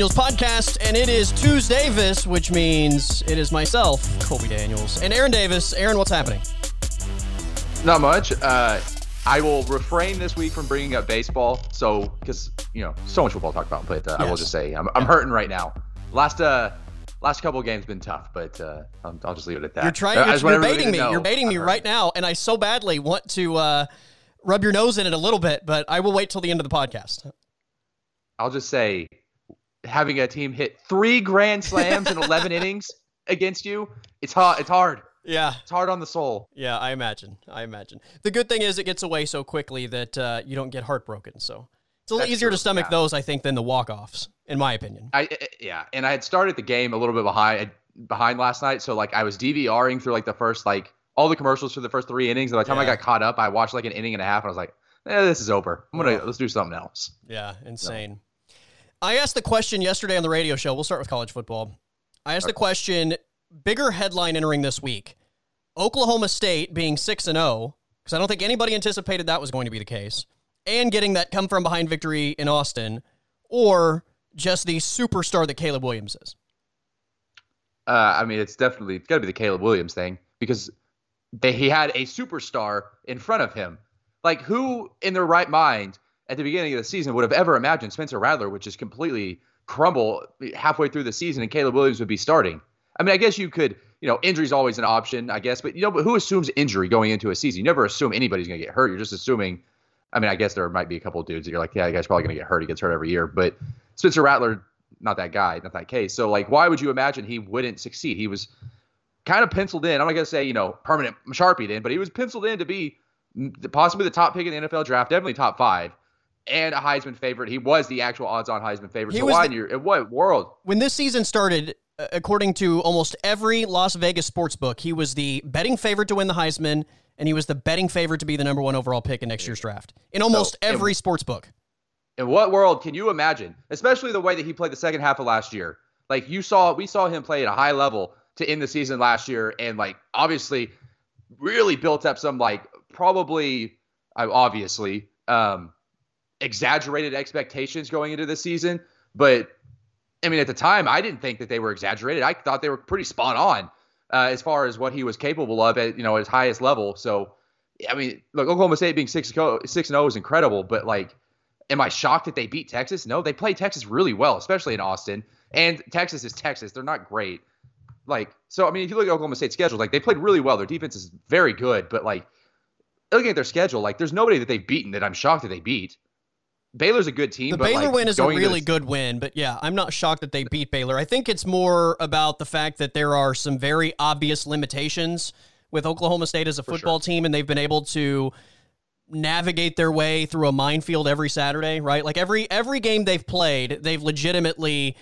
is the Colby Daniels podcast, and it is Tuesday Davis, which means it is myself, Colby Daniels, and Aaron Davis. Aaron, what's happening? Not much. Uh, I will refrain this week from bringing up baseball, so because you know so much football to talk about. But uh, yes. I will just say I'm, I'm hurting right now. Last uh, last couple of games been tough, but uh, I'll, I'll, just leave it at that. You're trying. You're, you're baiting me. You're baiting me right now, and I so badly want to uh, rub your nose in it a little bit, but I will wait till the end of the podcast. I'll just say, having a team hit three grand slams in 11 innings against you, it's hard. It's hard. Yeah, it's hard on the soul. Yeah, I imagine. I imagine. The good thing is it gets away so quickly that uh, you don't get heartbroken. So it's a little That's easier true. to stomach yeah. those, I think, than the walk offs, in my opinion. I yeah, and I had started the game a little bit behind behind last night, so like I was DVRing through like the first like all the commercials for the first three innings. And by the time yeah. I got caught up, I watched like an inning and a half, and I was like, eh, "This is over. I'm gonna let's do something else." Yeah, insane. So. I asked the question yesterday on the radio show. We'll start with college football. I asked okay. the question: bigger headline entering this week, Oklahoma State being six and zero, oh, because I don't think anybody anticipated that was going to be the case and getting that come from behind victory in Austin, or just the superstar that Caleb Williams is? Uh, I mean, it's definitely it's got to be the Caleb Williams thing because they, he had a superstar in front of him. Like, who in their right mind at the beginning of the season would have ever imagined Spencer Rattler would just completely crumble halfway through the season and Caleb Williams would be starting? I mean, I guess you could, you know, injury is always an option, I guess, but you know, but who assumes injury going into a season? You never assume anybody's going to get hurt. You're just assuming I mean, I guess there might be a couple dudes that you're like, yeah, the guy's probably going to get hurt. He gets hurt every year. But Spencer Rattler, not that guy, not that case. So, like, why would you imagine he wouldn't succeed? He was kind of penciled in. I'm not going to say, you know, permanent sharpied in, but he was penciled in to be possibly the top pick in the NFL draft, definitely top five, and a Heisman favorite. He was the actual odds on Heisman favorite. He so, why the, in, what world? When this season started, according to almost every Las Vegas sports book, he was the betting favorite to win the Heisman and he was the betting favorite to be the number one overall pick in next year's draft in almost so, every in, sports book. In what world can you imagine, especially the way that he played the second half of last year? Like you saw, we saw him play at a high level to end the season last year, and like obviously, really built up some like probably, uh, obviously, um, exaggerated expectations going into the season. But I mean, at the time, I didn't think that they were exaggerated. I thought they were pretty spot on uh, as far as what he was capable of at you know his highest level. So, I mean, look, Oklahoma State being six six and zero is incredible, but like, am I shocked that they beat Texas? No, they played Texas really well, especially in Austin. And Texas is Texas; they're not great. Like, so I mean, if you look at Oklahoma State's schedule, like they played really well. Their defense is very good, but like looking at their schedule, like there's nobody that they've beaten that I'm shocked that they beat. Baylor's a good team. The but Baylor like, win is a really good win, but yeah, I'm not shocked that they beat Baylor. I think it's more about the fact that there are some very obvious limitations with Oklahoma State as a football sure. team, and they've been able to navigate their way through a minefield every Saturday, right? Like every every game they've played, they've legitimately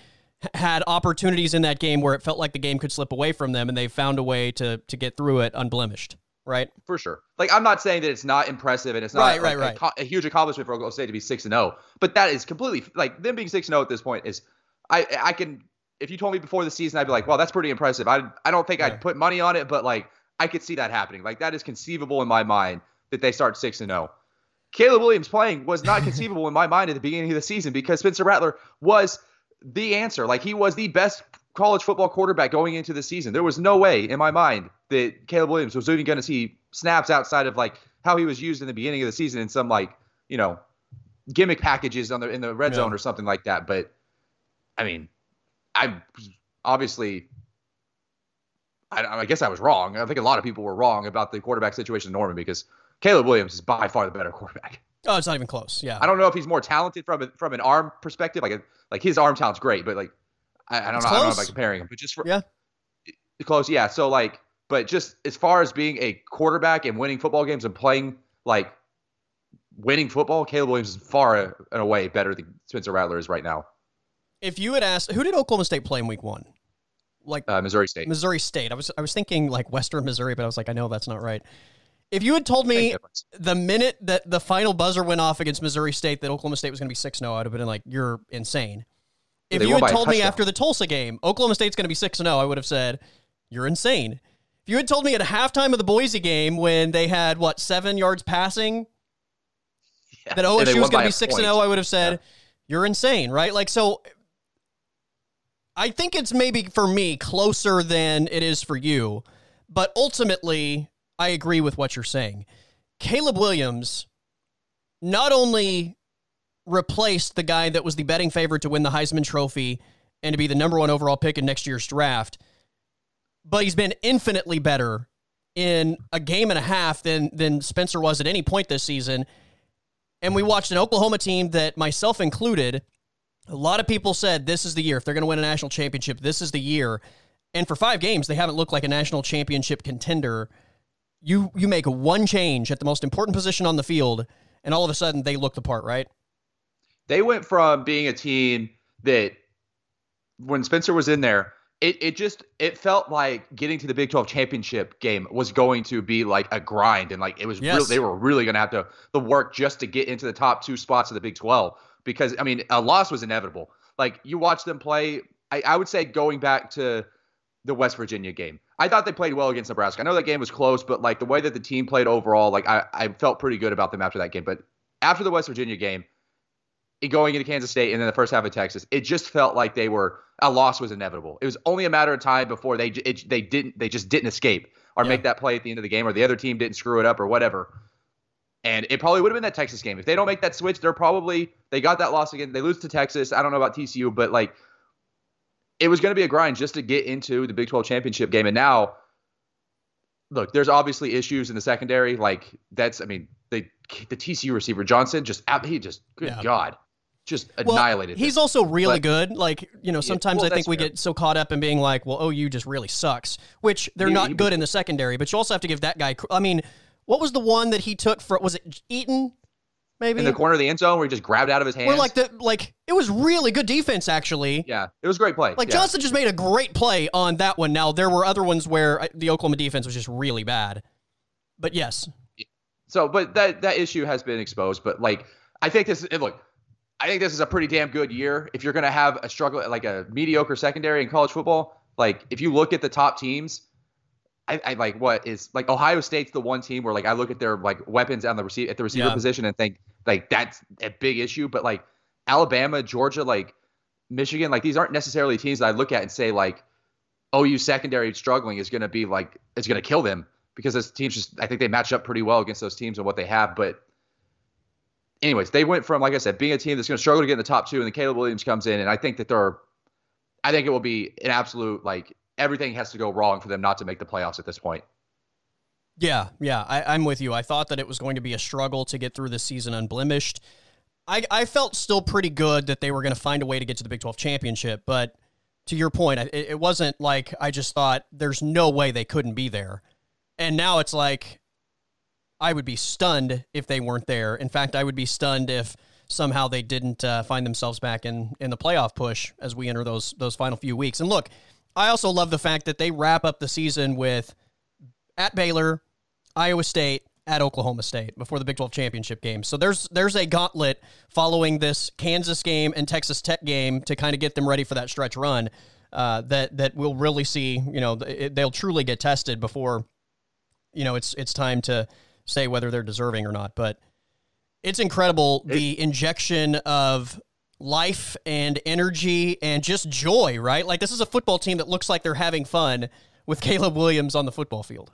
had opportunities in that game where it felt like the game could slip away from them, and they've found a way to to get through it unblemished right? For sure. Like I'm not saying that it's not impressive and it's not right, like, right, right. A, a, huge accomplishment for Oklahoma State to be six and zero, oh, but that is completely like them being six and zero oh at this point is I I can if you told me before the season I'd be like, well, that's pretty impressive. I I don't think yeah. I'd put money on it, but like I could see that happening. Like that is conceivable in my mind that they start six and zero. Oh. Caleb Williams playing was not conceivable in my mind at the beginning of the season because Spencer Rattler was the answer. Like he was the best college football quarterback going into the season. There was no way in my mind that Caleb Williams was even going to see snaps outside of like how he was used in the beginning of the season in some like you know gimmick packages on the in the red yeah. zone or something like that. But I mean, I obviously. I, I guess I was wrong. I think a lot of people were wrong about the quarterback situation in Norman because Caleb Williams is by far the better quarterback. Oh, it's not even close. Yeah. I don't know if he's more talented from a, from an arm perspective. Like like his arm talent's great, but like I, I don't know. Close. I don't know about comparing him, but just for yeah, close. Yeah. So like, but just as far as being a quarterback and winning football games and playing like winning football, Caleb Williams is far and away better than Spencer Rattler is right now. If you had asked, who did Oklahoma State play in Week One? Like uh, Missouri State. Missouri State. I was I was thinking like Western Missouri, but I was like, I know that's not right. If you had told me the minute that the final buzzer went off against Missouri State that Oklahoma State was going to be 6 0, I'd have been like, you're insane. If you had told me after the Tulsa game, Oklahoma State's going to be 6 0, I would have said, You're insane. If you had told me at halftime of the Boise game when they had, what, seven yards passing, yeah. that OSU was going to be 6 0, I would have said, yeah. You're insane, right? Like, so I think it's maybe for me closer than it is for you, but ultimately, I agree with what you're saying. Caleb Williams not only replaced the guy that was the betting favorite to win the Heisman Trophy and to be the number one overall pick in next year's draft, but he's been infinitely better in a game and a half than than Spencer was at any point this season. And we watched an Oklahoma team that myself included, a lot of people said this is the year if they're going to win a national championship, this is the year. And for 5 games they haven't looked like a national championship contender. You you make one change at the most important position on the field and all of a sudden they look the part, right? They went from being a team that when Spencer was in there, it, it just it felt like getting to the Big 12 championship game was going to be like a grind and like it was yes. they were really going to have to the work just to get into the top two spots of the Big 12 because I mean a loss was inevitable. Like you watch them play, I, I would say going back to the West Virginia game. I thought they played well against Nebraska. I know that game was close, but like the way that the team played overall, like I, I felt pretty good about them after that game. But after the West Virginia game, going into Kansas State and then the first half of Texas, it just felt like they were a loss was inevitable. It was only a matter of time before they it, they didn't they just didn't escape or yeah. make that play at the end of the game or the other team didn't screw it up or whatever. And it probably would have been that Texas game. If they don't make that switch, they're probably they got that loss again. They lose to Texas. I don't know about TCU, but like it was going to be a grind just to get into the Big 12 championship game. And now, look, there's obviously issues in the secondary. Like that's, I mean, the the TCU receiver Johnston just he just good yeah. God just annihilated. Well, he's also really but, good. Like, you know, sometimes yeah, well, I think we fair. get so caught up in being like, well, OU just really sucks, which they're he, not good in the secondary, but you also have to give that guy, I mean, what was the one that he took for, was it Eaton? Maybe in the corner of the end zone where he just grabbed out of his hands. Where like the like it was really good defense actually. Yeah, it was a great play. Like yeah. Johnston just made a great play on that one. Now there were other ones where uh, the Oklahoma defense was just really bad, but yes. So, but that that issue has been exposed. But like, I think this. Look, I think this is a pretty damn good year. If you're going to have a struggle, like a mediocre secondary in college football, like if you look at the top teams, I, I, like what is like Ohio State's the one team where like I look at their like weapons on the receive at the receiver yeah. position and think like that's a big issue. But like Alabama, Georgia, like Michigan, like these aren't necessarily teams that I look at and say like OU secondary struggling is going to be like it's going to kill them because those teams just I think they match up pretty well against those teams and what they have. But anyways, they went from like I said, being a team that's going to struggle to get in the top two, and then Caleb Williams comes in, and I think that they're, I think it will be an absolute like everything has to go wrong for them not to make the playoffs at this point. Yeah, yeah, I, am with you. I thought that it was going to be a struggle to get through this season unblemished. I, I felt still pretty good that they were going to find a way to get to the Big 12 championship, but to your point, it, it wasn't like I just thought there's no way they couldn't be there. And now it's like I would be stunned if they weren't there. In fact, I would be stunned if somehow they didn't uh, find themselves back in in the playoff push as we enter those those final few weeks. And look, I also love the fact that they wrap up the season with at Baylor, Iowa State, at Oklahoma State before the Big 12 championship game. So there's there's a gauntlet following this Kansas game and Texas Tech game to kind of get them ready for that stretch run. Uh, that that we'll really see. You know, it, they'll truly get tested before. You know, it's it's time to say whether they're deserving or not. But it's incredible the injection of life and energy and just joy, right? Like this is a football team that looks like they're having fun with Caleb Williams on the football field.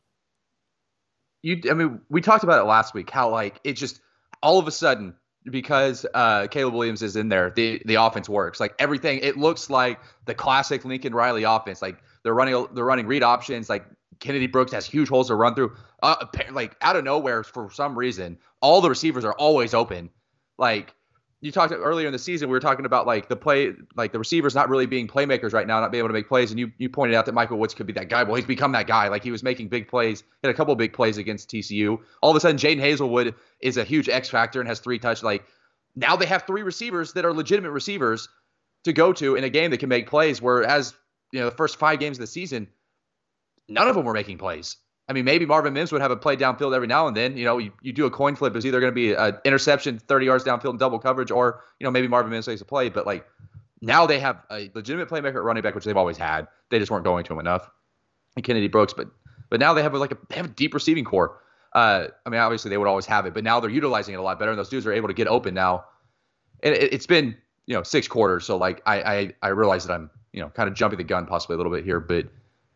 You, I mean, we talked about it last week. How like it just all of a sudden because uh, Caleb Williams is in there, the the offense works. Like everything, it looks like the classic Lincoln Riley offense. Like they're running they're running read options. Like Kennedy Brooks has huge holes to run through. Uh, like out of nowhere, for some reason, all the receivers are always open. Like you talked earlier in the season, we were talking about like the play, like the receivers not really being playmakers right now, not being able to make plays. And you you pointed out that Michael Woods could be that guy. Well, he's become that guy. Like he was making big plays, had a couple big plays against TCU. All of a sudden, Jadon Haselwood is a huge X factor and has three touch. Like now they have three receivers that are legitimate receivers to go to in a game that can make plays. Whereas you know the first five games of the season, none of them were making plays. I mean, maybe Marvin Mims would have a play downfield every now and then. You know, you, you do a coin flip. It's either going to be an interception 30 yards downfield in double coverage, or, you know, maybe Marvin Mims makes a play. But, like, now they have a legitimate playmaker at running back, which they've always had. They just weren't going to him enough. And Kennedy Brooks. But but now they have, like, a, they have a deep receiving corps. Uh, I mean, obviously they would always have it, but now they're utilizing it a lot better, and those dudes are able to get open now. And it, has been, you know, six quarters. So, like, I, I, I realize that I'm you know, kind of jumping the gun possibly a little bit here, but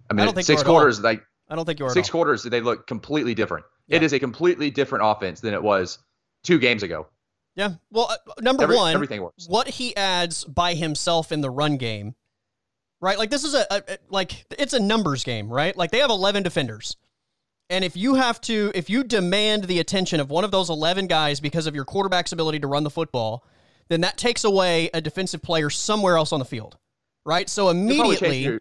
I mean, I six quarters, like I don't think you are. Six quarters, they look completely different. Yeah. It is a completely different offense than it was two games ago. Yeah. Well, uh, number Every, one, everything works. What he adds by himself in the run game, right? Like this is a, a like it's a numbers game, right? Like they have eleven defenders. And if you have to, if you demand the attention of one of those 11 guys because of your quarterback's ability to run the football, then that takes away a defensive player somewhere else on the field, right? So immediately,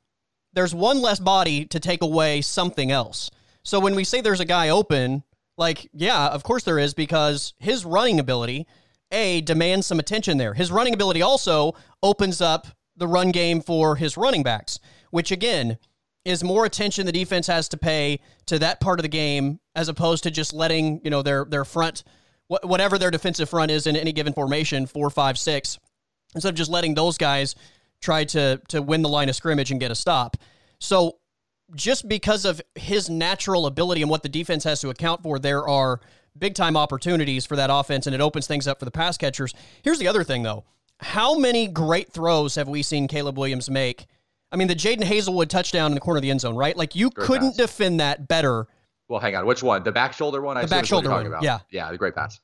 there's one less body to take away something else. So when we say there's a guy open, like, yeah, of course there is because his running ability, A, demands some attention there. His running ability also opens up the run game for his running backs, which again is more attention the defense has to pay to that part of the game as opposed to just letting, you know, their their front whatever their defensive front is in any given formation, four, five, six, instead of just letting those guys try to to win the line of scrimmage and get a stop. So just because of his natural ability and what the defense has to account for, there are big time opportunities for that offense and it opens things up for the pass catchers. Here's the other thing though. How many great throws have we seen Caleb Williams make? I mean, the Jadon Haselwood touchdown in the corner of the end zone, right? Like you great couldn't pass. defend that better. Well, hang on. Which one? The back shoulder one? I the back shoulder one. About. Yeah. Yeah, the great pass.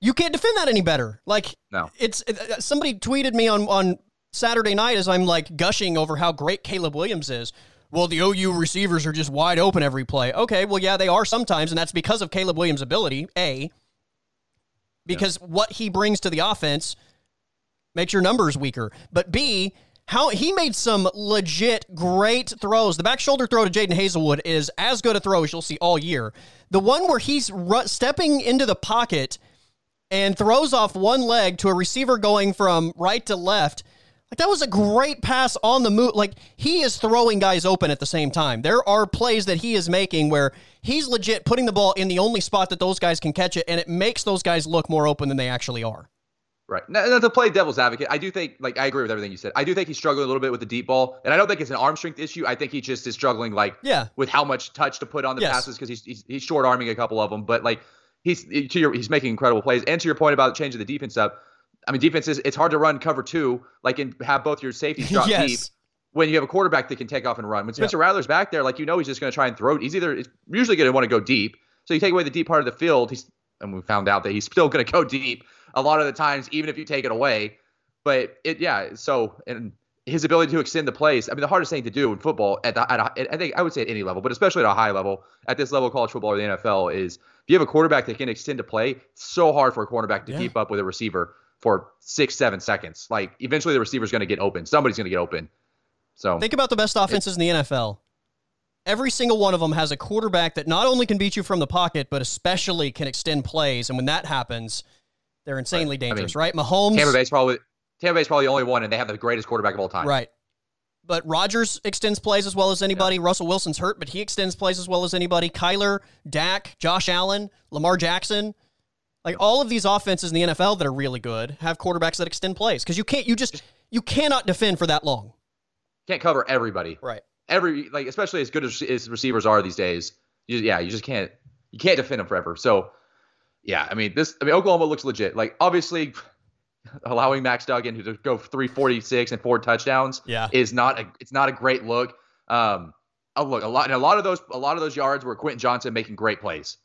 You can't defend that any better. Like no. It's uh, somebody tweeted me on on Saturday night as I'm like gushing over how great Caleb Williams is. Well, the OU receivers are just wide open every play. Okay, well, yeah, they are sometimes, and that's because of Caleb Williams' ability. A, because yeah. what he brings to the offense makes your numbers weaker. But B, how he made some legit great throws. The back shoulder throw to Jaden Haselwood is as good a throw as you'll see all year. The one where he's ru- stepping into the pocket and throws off one leg to a receiver going from right to left like that was a great pass on the move. Like he is throwing guys open at the same time. There are plays that he is making where he's legit putting the ball in the only spot that those guys can catch it, and it makes those guys look more open than they actually are. Right. Now, to play devil's advocate, I do think, like, I agree with everything you said. I do think he's struggling a little bit with the deep ball, and I don't think it's an arm strength issue. I think he just is struggling, like, yeah, with how much touch to put on the yes. passes because he's, he's, he's short arming a couple of them. But like, he's to your, he's making incredible plays. And to your point about changing the defense up, I mean, defenses, it's hard to run cover two, like, and have both your safeties drop yes. deep when you have a quarterback that can take off and run. When Spencer yeah. Rattler's back there, like, you know, he's just going to try and throw. it. He's either, he's usually going to want to go deep. So you take away the deep part of the field, he's, and we found out that he's still going to go deep a lot of the times, even if you take it away. But it, yeah, so, and his ability to extend the plays. I mean, the hardest thing to do in football at, the, at a, I think I would say at any level, but especially at a high level, at this level of college football or the NFL, is if you have a quarterback that can extend a play, it's so hard for a cornerback to yeah. keep up with a receiver for six, seven seconds. Like eventually the receiver's going to get open. Somebody's going to get open. So think about the best offenses in the NFL. Every single one of them has a quarterback that not only can beat you from the pocket, but especially can extend plays. And when that happens, they're insanely right. dangerous, I mean, right? Mahomes. Tampa Bay's probably Tampa Bay's probably the only one, and they have the greatest quarterback of all time. Right. But Rodgers extends plays as well as anybody. Yeah. Russell Wilson's hurt, but he extends plays as well as anybody. Kyler, Dak, Josh Allen, Lamar Jackson. Like all of these offenses in the NFL that are really good have quarterbacks that extend plays because you can't you just you cannot defend for that long. Can't cover everybody. Right. Every like especially as good as, as receivers are these days. You, yeah, you just can't you can't defend them forever. So yeah, I mean this I mean Oklahoma looks legit. Like obviously allowing Max Duggan to go 346 and four touchdowns yeah. is not a it's not a great look. Um oh look a lot and a lot of those a lot of those yards were Quentin Johnston making great plays.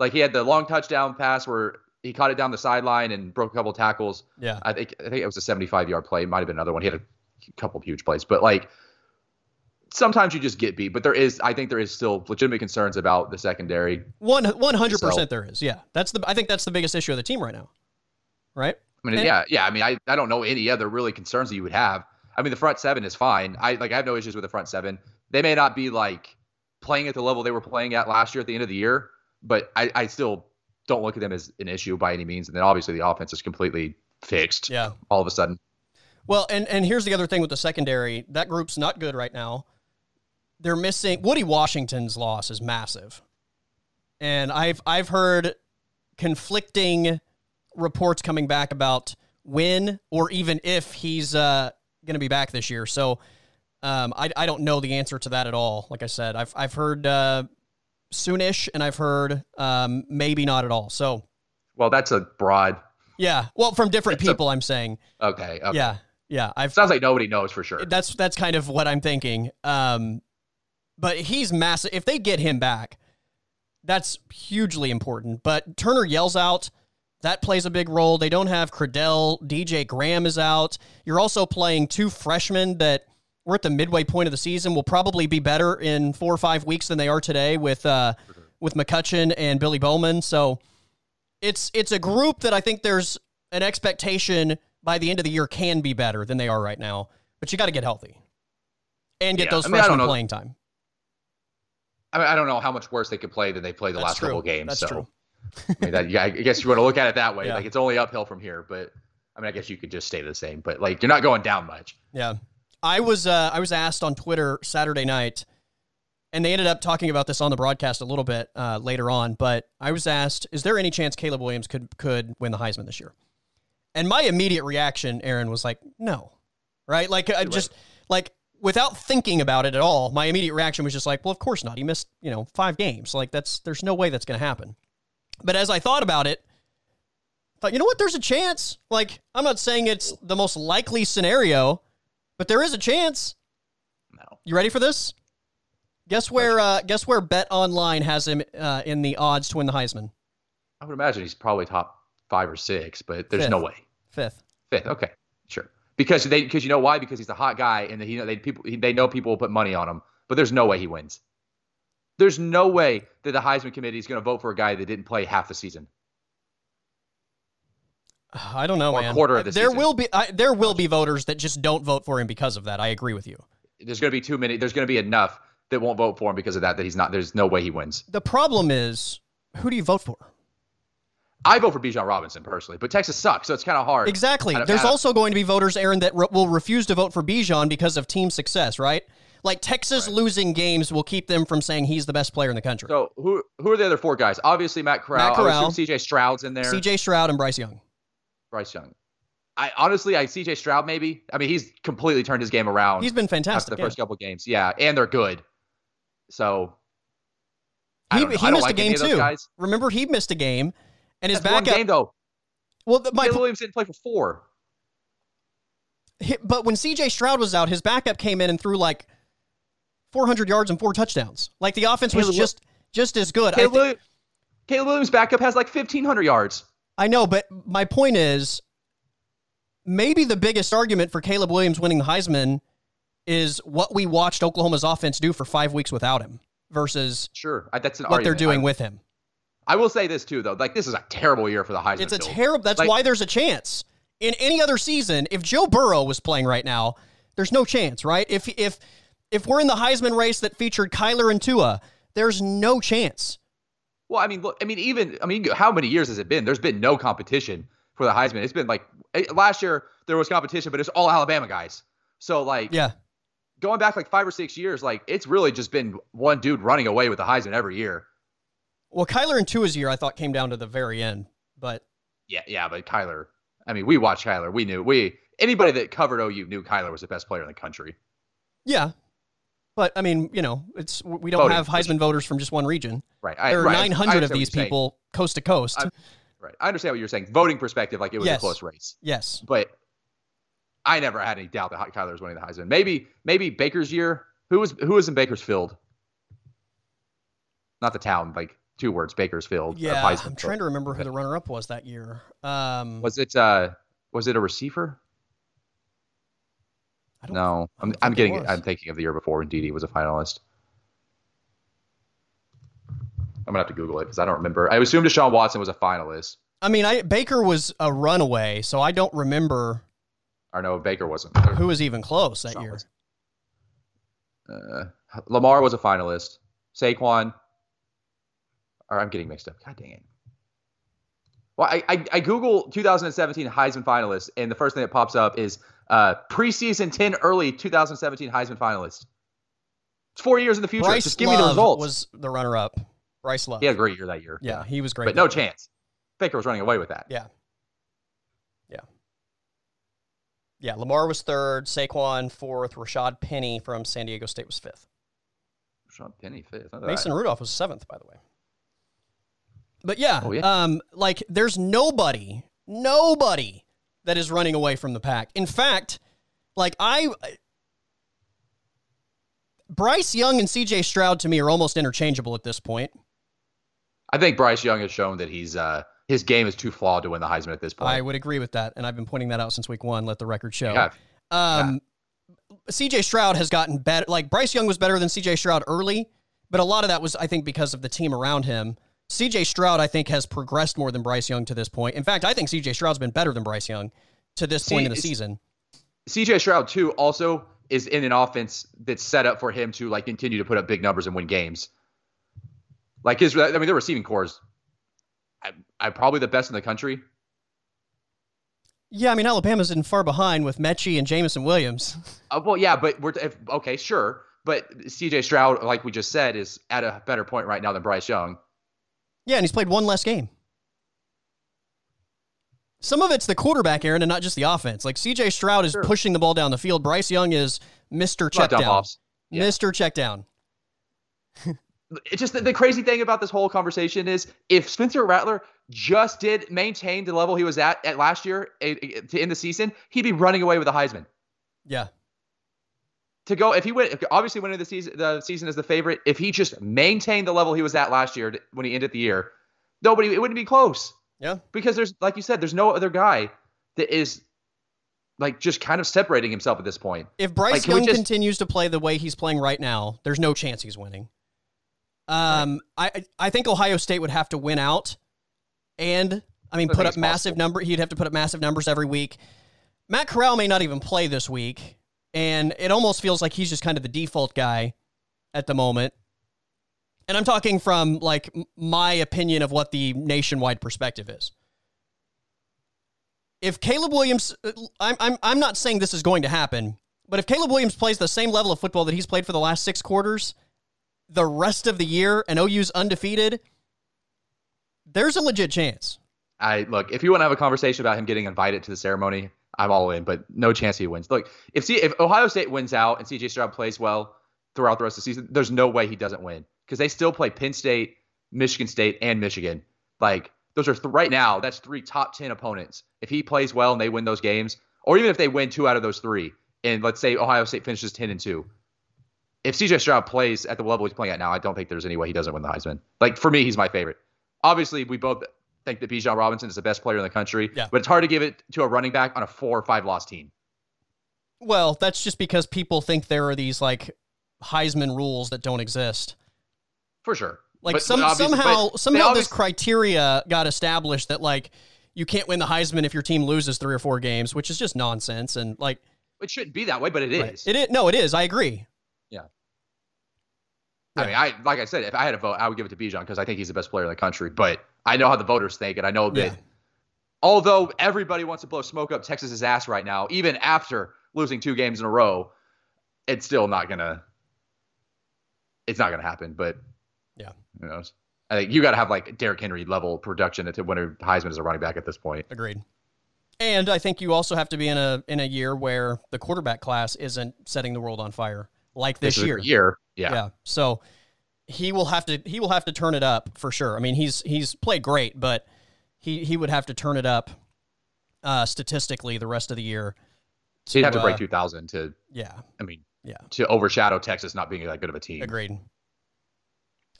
Like he had the long touchdown pass where he caught it down the sideline and broke a couple of tackles. Yeah, I think I think it was a 75 yard play. It Might have been another one. He had a couple of huge plays, but like sometimes you just get beat. But there is, I think there is still legitimate concerns about the secondary. One one hundred percent there is. Yeah, that's the I think that's the biggest issue of the team right now. Right. I mean, and, yeah, yeah. I mean, I, I don't know any other really concerns that you would have. I mean, the front seven is fine. I like I have no issues with the front seven. They may not be like playing at the level they were playing at last year at the end of the year, but I, I still don't look at them as an issue by any means. And then obviously the offense is completely fixed. Yeah. All of a sudden. Well, and and here's the other thing with the secondary. That group's not good right now. They're missing Woodi Washington's loss is massive. And I've I've heard conflicting reports coming back about when or even if he's uh, going to be back this year. So um, I, I don't know the answer to that at all. Like I said, I've I've heard uh, soonish, and I've heard um, maybe not at all. So, well, that's a broad. Yeah, well, from different people, i am saying. Okay, okay. Yeah, Yeah, I've, sounds like nobody knows for sure. That's that's kind of what I'm thinking. Um, but he's massive. If they get him back, that's hugely important. But Turner yells out. That plays a big role. They don't have Criddell. DJ Graham is out. You're also playing two freshmen that we're at the midway point of the season. We'll probably be better in four or five weeks than they are today with uh, with McCutchin and Billy Bowman. So it's it's a group that I think there's an expectation by the end of the year can be better than they are right now. But you got to get healthy and get yeah. those I mean, freshmen playing time. I, mean, I don't know how much worse they could play than they played the That's last true. couple games. That's so. true. I mean, that, yeah, I guess you want to look at it that way. Yeah. Like it's only uphill from here, but I mean, I guess you could just stay the same. But like you're not going down much. Yeah, I was uh, I was asked on Twitter Saturday night, and they ended up talking about this on the broadcast a little bit uh, later on. But I was asked, is there any chance Caleb Williams could could win the Heisman this year? And my immediate reaction, Aaron, was like, no, right? Like I just like without thinking about it at all, my immediate reaction was just like, well, of course not. He missed, you know, five games. Like that's there's no way that's going to happen. But as I thought about it, I thought, you know what? There's a chance. Like I'm not saying it's the most likely scenario, but there is a chance. No. You ready for this? Guess where? Uh, guess where Bet Online has him uh, in the odds to win the Heisman. I would imagine he's probably top five or six, but there's Fifth. no way. Fifth. Fifth. Okay, sure because they because you know why? Because he's a hot guy and he they people they know people will put money on him. But there's no way he wins. There's no way that the Heisman committee is going to vote for a guy that didn't play half the season. I don't know, or man. Quarter of uh, the there season. will be I, there will be voters that just don't vote for him because of that. I agree with you. There's going to be too many. There's going to be enough that won't vote for him because of that. That he's not. There's no way he wins. The problem is, who do you vote for? I vote for Bijan Robinson personally, but Texas sucks, so it's kind of hard. Exactly. There's also going to be voters, Aaron, that re- will refuse to vote for Bijan because of team success, right? Like Texas right. losing games will keep them from saying he's the best player in the country. So who who are the other four guys? Obviously Matt Corral. Matt Corral C.J. Stroud's in there. C.J. Stroud and Bryce Young. Bryce Young. I honestly, I C.J. Stroud maybe. I mean, he's completely turned his game around. He's been fantastic after the yeah. first couple games. Yeah, and they're good. So he, he missed like a game too. Remember, he missed a game and his That's backup. One game though. Well, my Caleb Williams didn't play for four. But when C.J. Stroud was out, his backup came in and threw like 400 yards and four touchdowns. Like the offense was Caleb, just just as good. Caleb, th- Caleb Williams' backup has like 1,500 yards. I know, but my point is, maybe the biggest argument for Caleb Williams winning the Heisman is what we watched Oklahoma's offense do for five weeks without him versus sure that's what argument. they're doing I, with him. I will say this too, though. Like this is a terrible year for the Heisman. It's a terrible. That's like, why there's a chance. In any other season, if Joe Burrow was playing right now, there's no chance, right? If if if we're in the Heisman race that featured Kyler and Tua, there's no chance. Well, I mean, look, I mean, even I mean, how many years has it been? There's been no competition for the Heisman. It's been like eh, last year there was competition, but it's all Alabama guys. So like, yeah, going back like five or six years, like it's really just been one dude running away with the Heisman every year. Well, Kyler and Tua's year, I thought came down to the very end, but yeah, yeah, but Kyler. I mean, we watched Kyler. We knew we anybody that covered OU knew Kyler was the best player in the country. Yeah, but I mean, you know, it's we don't Voting, have Heisman voters from just one region. Right. I, there are right, 900 of these people saying. coast to coast. I, right. I understand what you're saying. Voting perspective, like it was yes. a close race. Yes. But I never had any doubt that Kyler was winning the Heisman. Maybe maybe Baker's year. Who was who was in Bakersfield? Not the town, like two words, Bakersfield. Yeah, I'm trying to remember who the runner-up was that year. Um, was it uh, was it a receiver? No, I'm, I'm getting. I'm thinking of the year before when Dede was a finalist. I'm gonna have to Google it because I don't remember. I assumed Deshaun Watson was a finalist. I mean, I Baker was a runaway, so I don't remember. Or no, Baker wasn't. Who was even close that Deshaun year? Uh, Lamar was a finalist. Saquon, or I'm getting mixed up. God dang it. Well, I, I, I, Google 2017 Heisman finalists, and the first thing that pops up is uh, preseason 10 early 2017 Heisman finalists. It's four years in the future. Bryce Just give Love me the results. was the runner up. Bryce Love. He had a great year that year. Yeah, he was great. But no year. chance. Baker was running away with that. Yeah. Yeah. Yeah, Lamar was third, Saquon fourth, Rashad Penny from San Diego State was fifth. Rashad Penny fifth. Mason Rudolph was seventh, by the way. But yeah, oh, yeah, um, like there's nobody, nobody that is running away from the pack. In fact, Like I Bryce Young and CJ Stroud to me are almost interchangeable at this point. I think Bryce Young has shown that he's uh his game is too flawed to win the Heisman at this point. I would agree with that, and I've been pointing that out since week one. Let the record show. Yeah. Um, yeah. CJ Stroud has gotten better. Like Bryce Young was better than CJ Stroud early, but a lot of that was, I think, because of the team around him. CJ Stroud, I think, has progressed more than Bryce Young to this point. In fact, I think CJ Stroud's been better than Bryce Young to this point in the season. CJ Stroud too also is in an offense that's set up for him to like continue to put up big numbers and win games. Like his, I mean, their receiving corps, I, I probably the best in the country. Yeah, I mean Alabama's in far behind with Metchie and Jameson Williams. Uh, well, yeah, but we're if, okay, sure, but C.J. Stroud, like we just said, is at a better point right now than Bryce Young. Yeah, and he's played one less game. Some of it's the quarterback, Aaron, and not just the offense. Like CJ Stroud is sure. pushing the ball down the field. Bryce Young is Mr. Checkdown. Yeah. Mr. Checkdown. it's just the, the, crazy thing about this whole conversation is if Spencer Rattler just did maintain the level he was at at last year eh, eh, to end the season, he'd be running away with the Heisman. Yeah. To go if he went obviously winning the season the season is the favorite. If he just maintained the level he was at last year when he ended the year, nobody it wouldn't be close. Yeah. Because there's like you said, there's no other guy that is like just kind of separating himself at this point. If Bryce like, Young just... continues to play the way he's playing right now, there's no chance he's winning. Um, right. I I think Ohio State would have to win out, and I mean put up massive number. He'd have to put up massive numbers every week. Matt Corral may not even play this week, and it almost feels like he's just kind of the default guy at the moment and I'm talking from like my opinion of what the nationwide perspective is. If Caleb Williams, uh, I'm, I'm, I'm not saying this is going to happen, but if Caleb Williams plays the same level of football that he's played for the last six quarters, the rest of the year, and OU's undefeated, there's a legit chance. I look if you want to have a conversation about him getting invited to the ceremony, I'm all in, but no chance he wins. Look, if C, if Ohio State wins out and CJ Stroud plays well throughout the rest of the season, there's no way he doesn't win because they still play Penn State, Michigan State, and Michigan. Like those are th- right now. That's three top ten opponents. If he plays well and they win those games, or even if they win two out of those three, and let's say Ohio State finishes ten and two, if CJ Stroud plays at the level he's playing at now, I don't think there's any way he doesn't win the Heisman. Like for me, he's my favorite. Obviously, we both think that Bijan Robinson is the best player in the country, yeah. but it's hard to give it to a running back on a four or five loss team. Well, that's just because people think there are these like Heisman rules that don't exist for sure. Like but, some, but somehow somehow this criteria got established that like you can't win the Heisman if your team loses three or four games, which is just nonsense. And like it shouldn't be that way, but it is. Right. It is. No, it is. I agree. Yeah. I mean, I like I said, if I had a vote, I would give it to Bijan because I think he's the best player in the country. But I know how the voters think, and I know that yeah. although everybody wants to blow smoke up Texas's ass right now, even after losing two games in a row, it's still not gonna. It's not gonna happen. But yeah. Who knows? I think you got to have like Derrick Henry level production to win a Heisman as a running back at this point. Agreed. And I think you also have to be in a in a year where the quarterback class isn't setting the world on fire like this, this year. Year, yeah, yeah. So he will have to he will have to turn it up for sure. I mean, he's he's played great, but he he would have to turn it up uh, statistically the rest of the year. To, He'd have to break uh, two thousand to yeah. I mean, yeah, to overshadow Texas not being that good of a team. Agreed.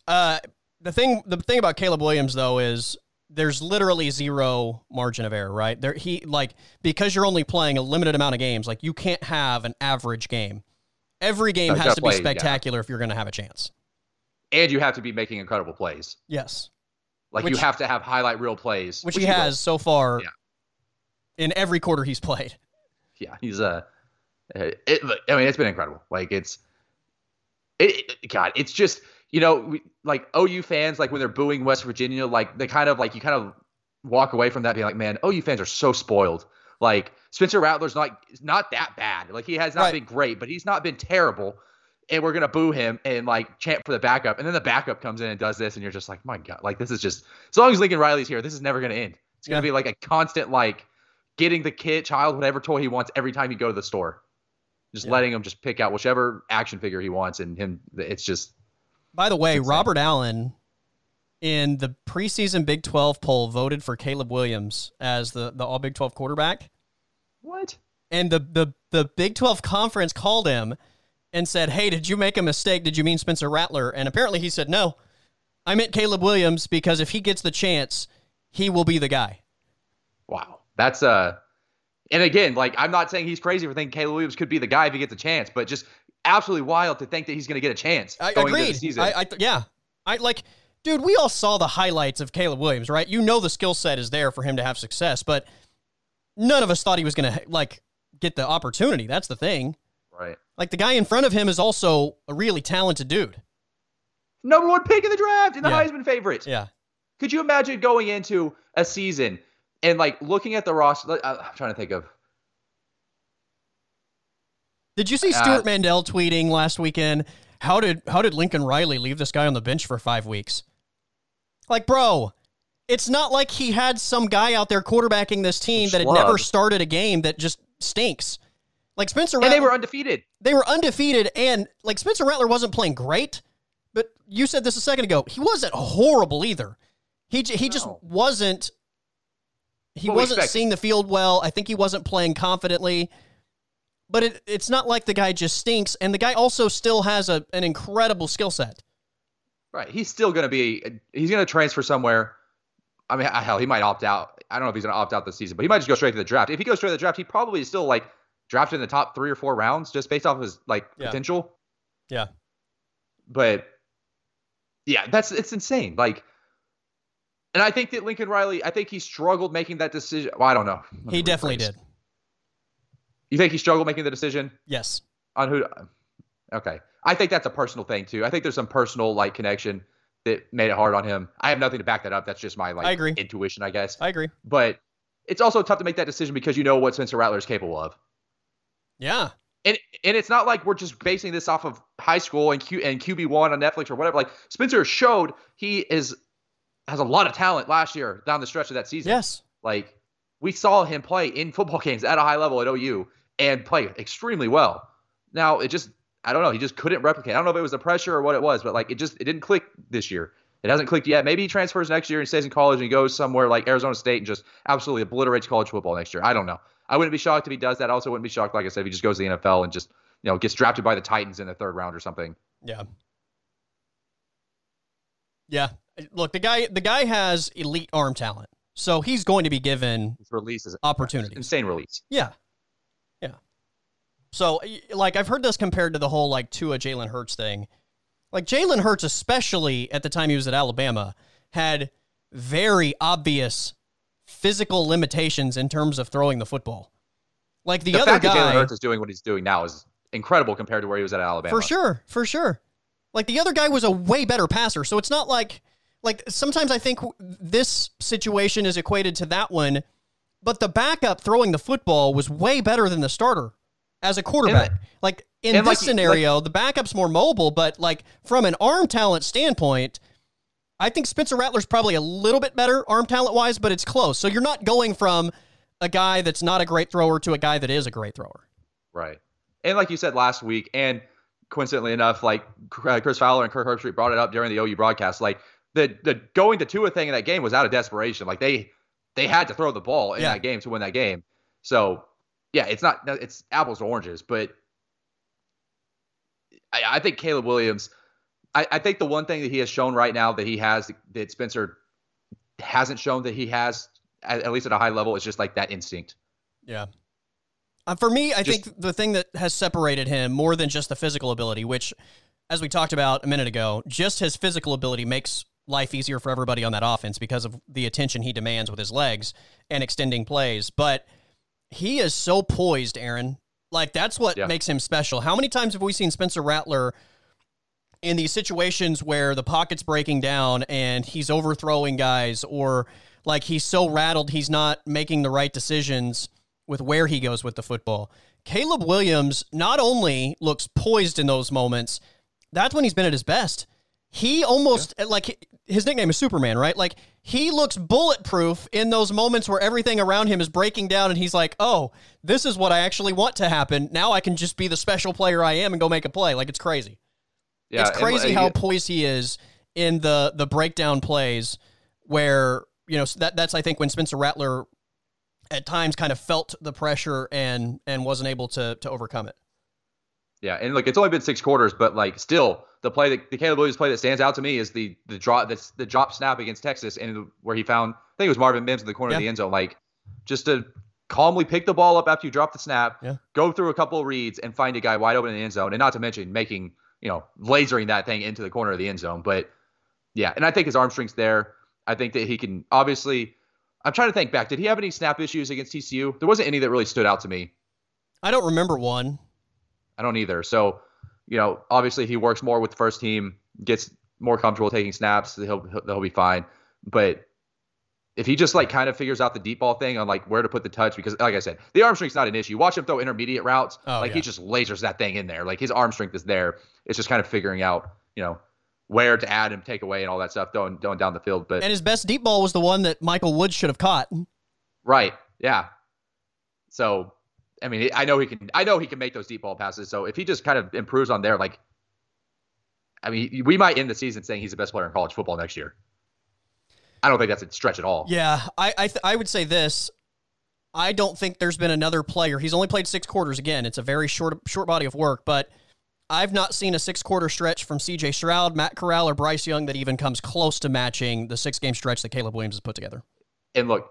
Uh, the thing, the thing about Caleb Williams though is there's literally zero margin of error, right? There, he like because you're only playing a limited amount of games, like you can't have an average game. Every game no, has to play, be spectacular yeah. if you're going to have a chance. And you have to be making incredible plays. Yes. Like which, you have to have highlight reel plays, which, which he, he has so far. Yeah. In every quarter he's played. Yeah, he's uh, it, I mean, it's been incredible. Like it's, it, it God, it's just you know, we, like OU fans, like when they're booing West Virginia, like they kind of like you kind of walk away from that being like, man, OU fans are so spoiled. Like Spencer Rattler's not not that bad. Like he has not right. been great, but he's not been terrible. And we're gonna boo him and like chant for the backup, and then the backup comes in and does this, and you're just like, my god, like this is just as long as Lincoln Riley's here, this is never gonna end. It's gonna yeah. be like a constant like getting the kid, child, whatever toy he wants every time you go to the store. Just yeah. letting him just pick out whichever action figure he wants, and him. It's just by the way, Robert Allen in the preseason Big 12 poll voted for Caleb Williams as the, the All Big 12 quarterback. What? and the the the Big 12 conference called him and said, "Hey, did you make a mistake? Did you mean Spencer Rattler?" And apparently he said, "No, I meant Caleb Williams because if he gets the chance, he will be the guy." Wow, that's uh, and again, like I'm not saying he's crazy for thinking Caleb Williams could be the guy if he gets a chance, but just absolutely wild to think that he's going to get a chance. I agreed. I, I yeah, I like, dude. We all saw the highlights of Caleb Williams, right? You know the skill set is there for him to have success, but none of us thought he was going to like get the opportunity. That's the thing. Right. Like the guy in front of him is also a really talented dude. Number one pick in the draft and the yeah. Heisman favorite. Yeah. Could you imagine going into a season and like looking at the roster? I'm trying to think of. Did you see Stewart uh, Mandel tweeting last weekend? How did how did Lincoln Riley leave this guy on the bench for five weeks? Like, bro, it's not like he had some guy out there quarterbacking this team that had never started a game that just stinks. Like Spencer Rattler, and they were undefeated. They were undefeated, and like Spencer Rattler wasn't playing great, but you said this a second ago. He wasn't horrible either. He he no. just wasn't. He what wasn't seeing the field well. I think he wasn't playing confidently. But it, it's not like the guy just stinks, and the guy also still has a, an incredible skill set. Right, he's still going to be. He's going to transfer somewhere. I mean, hell, he might opt out. I don't know if he's going to opt out this season, but he might just go straight to the draft. If he goes straight to the draft, he probably is still like drafted in the top three or four rounds just based off of his like yeah. potential. Yeah. But yeah, that's it's insane. Like, and I think that Lincoln Riley, I think he struggled making that decision. Well, I don't know. He definitely did. You think he struggled making the decision? Yes. On who? Okay. I think that's a personal thing too. I think there's some personal like connection that made it hard on him. I have nothing to back that up. That's just my like I agree. intuition, I guess. I agree. But it's also tough to make that decision because you know what Spencer Rattler is capable of. Yeah. And and it's not like we're just basing this off of high school and Q and QB one on Netflix or whatever. Like Spencer showed he is has a lot of talent last year down the stretch of that season. Yes. Like we saw him play in football games at a high level at OU and play extremely well. Now it just I don't know, he just couldn't replicate. I don't know if it was the pressure or what it was, but like it just it didn't click this year. It hasn't clicked yet. Maybe he transfers next year and stays in college and he goes somewhere like Arizona State and just absolutely obliterates college football next year. I don't know. I wouldn't be shocked if he does that. I also wouldn't be shocked, like I said, if he just goes to the NFL and just you know gets drafted by the Titans in the third round or something. Yeah. Yeah. Look, the guy the guy has elite arm talent. So he's going to be given His release is opportunities. Insane release. Yeah. Yeah. So like I've heard this compared to the whole like Tua Jalen Hurts thing. Like Jalen Hurts, especially at the time he was at Alabama, had very obvious physical limitations in terms of throwing the football. Like the, the other fact guy, that Jalen Hurts is doing what he's doing now is incredible compared to where he was at Alabama. For sure, for sure. Like the other guy was a way better passer, so it's not like like sometimes I think this situation is equated to that one, but the backup throwing the football was way better than the starter as a quarterback. like in this like, scenario, like, the backup's more mobile, but like from an arm talent standpoint, I think Spencer Rattler's probably a little bit better arm talent wise, but it's close. So you're not going from a guy that's not a great thrower to a guy that is a great thrower. Right. And like you said last week, and coincidentally enough, like uh, Chris Fowler and Kirk Herbstreit brought it up during the OU broadcast, like the the going to Tua thing in that game was out of desperation. Like they they had to throw the ball in yeah. that game to win that game. So yeah, it's not it's apples to oranges, but I, I think Caleb Williams I, I think the one thing that he has shown right now that he has that Spencer hasn't shown that he has at, at least at a high level is just like that instinct. Yeah. Uh, for me, I just, think the thing that has separated him more than just the physical ability, which, as we talked about a minute ago, just his physical ability makes life easier for everybody on that offense because of the attention he demands with his legs and extending plays. But he is so poised, Aaron. Like that's what yeah. makes him special. How many times have we seen Spencer Rattler in these situations where the pocket's breaking down and he's overthrowing guys or like he's so rattled he's not making the right decisions with where he goes with the football. Caleb Williams not only looks poised in those moments, that's when he's been at his best. He almost yeah. like his nickname is Superman, right? Like he looks bulletproof in those moments where everything around him is breaking down and he's like, "Oh, this is what I actually want to happen. Now I can just be the special player I am and go make a play." Like it's crazy. Yeah, it's crazy and, uh, how poised he is in the the breakdown plays where you know that that's I think when Spencer Rattler at times kind of felt the pressure and and wasn't able to to overcome it. Yeah, and look, it's only been six quarters, but like still, the play that the Caleb Williams play that stands out to me is the the drop that's the drop snap against Texas, and where he found I think it was Marvin Mims in the corner yeah. of the end zone, like just to calmly pick the ball up after you drop the snap, yeah. go through a couple of reads, and find a guy wide open in the end zone, and not to mention making you know lasering that thing into the corner of the end zone. But yeah, and I think his arm strength's there. I think that he can obviously. I'm trying to think back. Did he have any snap issues against TCU? There wasn't any that really stood out to me. I don't remember one. I don't either. So, you know, obviously he works more with the first team, gets more comfortable taking snaps. He'll he'll be fine. But if he just like kind of figures out the deep ball thing on like where to put the touch, because like I said, the arm strength's not an issue. Watch him throw intermediate routes. Oh, like yeah. he just lasers that thing in there. Like his arm strength is there. It's just kind of figuring out, you know, where to add and take away and all that stuff going going down the field. But and his best deep ball was the one that Michael Woods should have caught. Right. Yeah. So I mean, I know he can. I know he can make those deep ball passes. So if he just kind of improves on there, like, I mean, we might end the season saying he's the best player in college football next year. I don't think that's a stretch at all. Yeah, I I, th- I would say this. I don't think there's been another player. He's only played six quarters. Again, it's a very short short body of work, but I've not seen a six quarter stretch from C.J. Stroud, Matt Corral, or Bryce Young that even comes close to matching the six game stretch that Caleb Williams has put together. And look,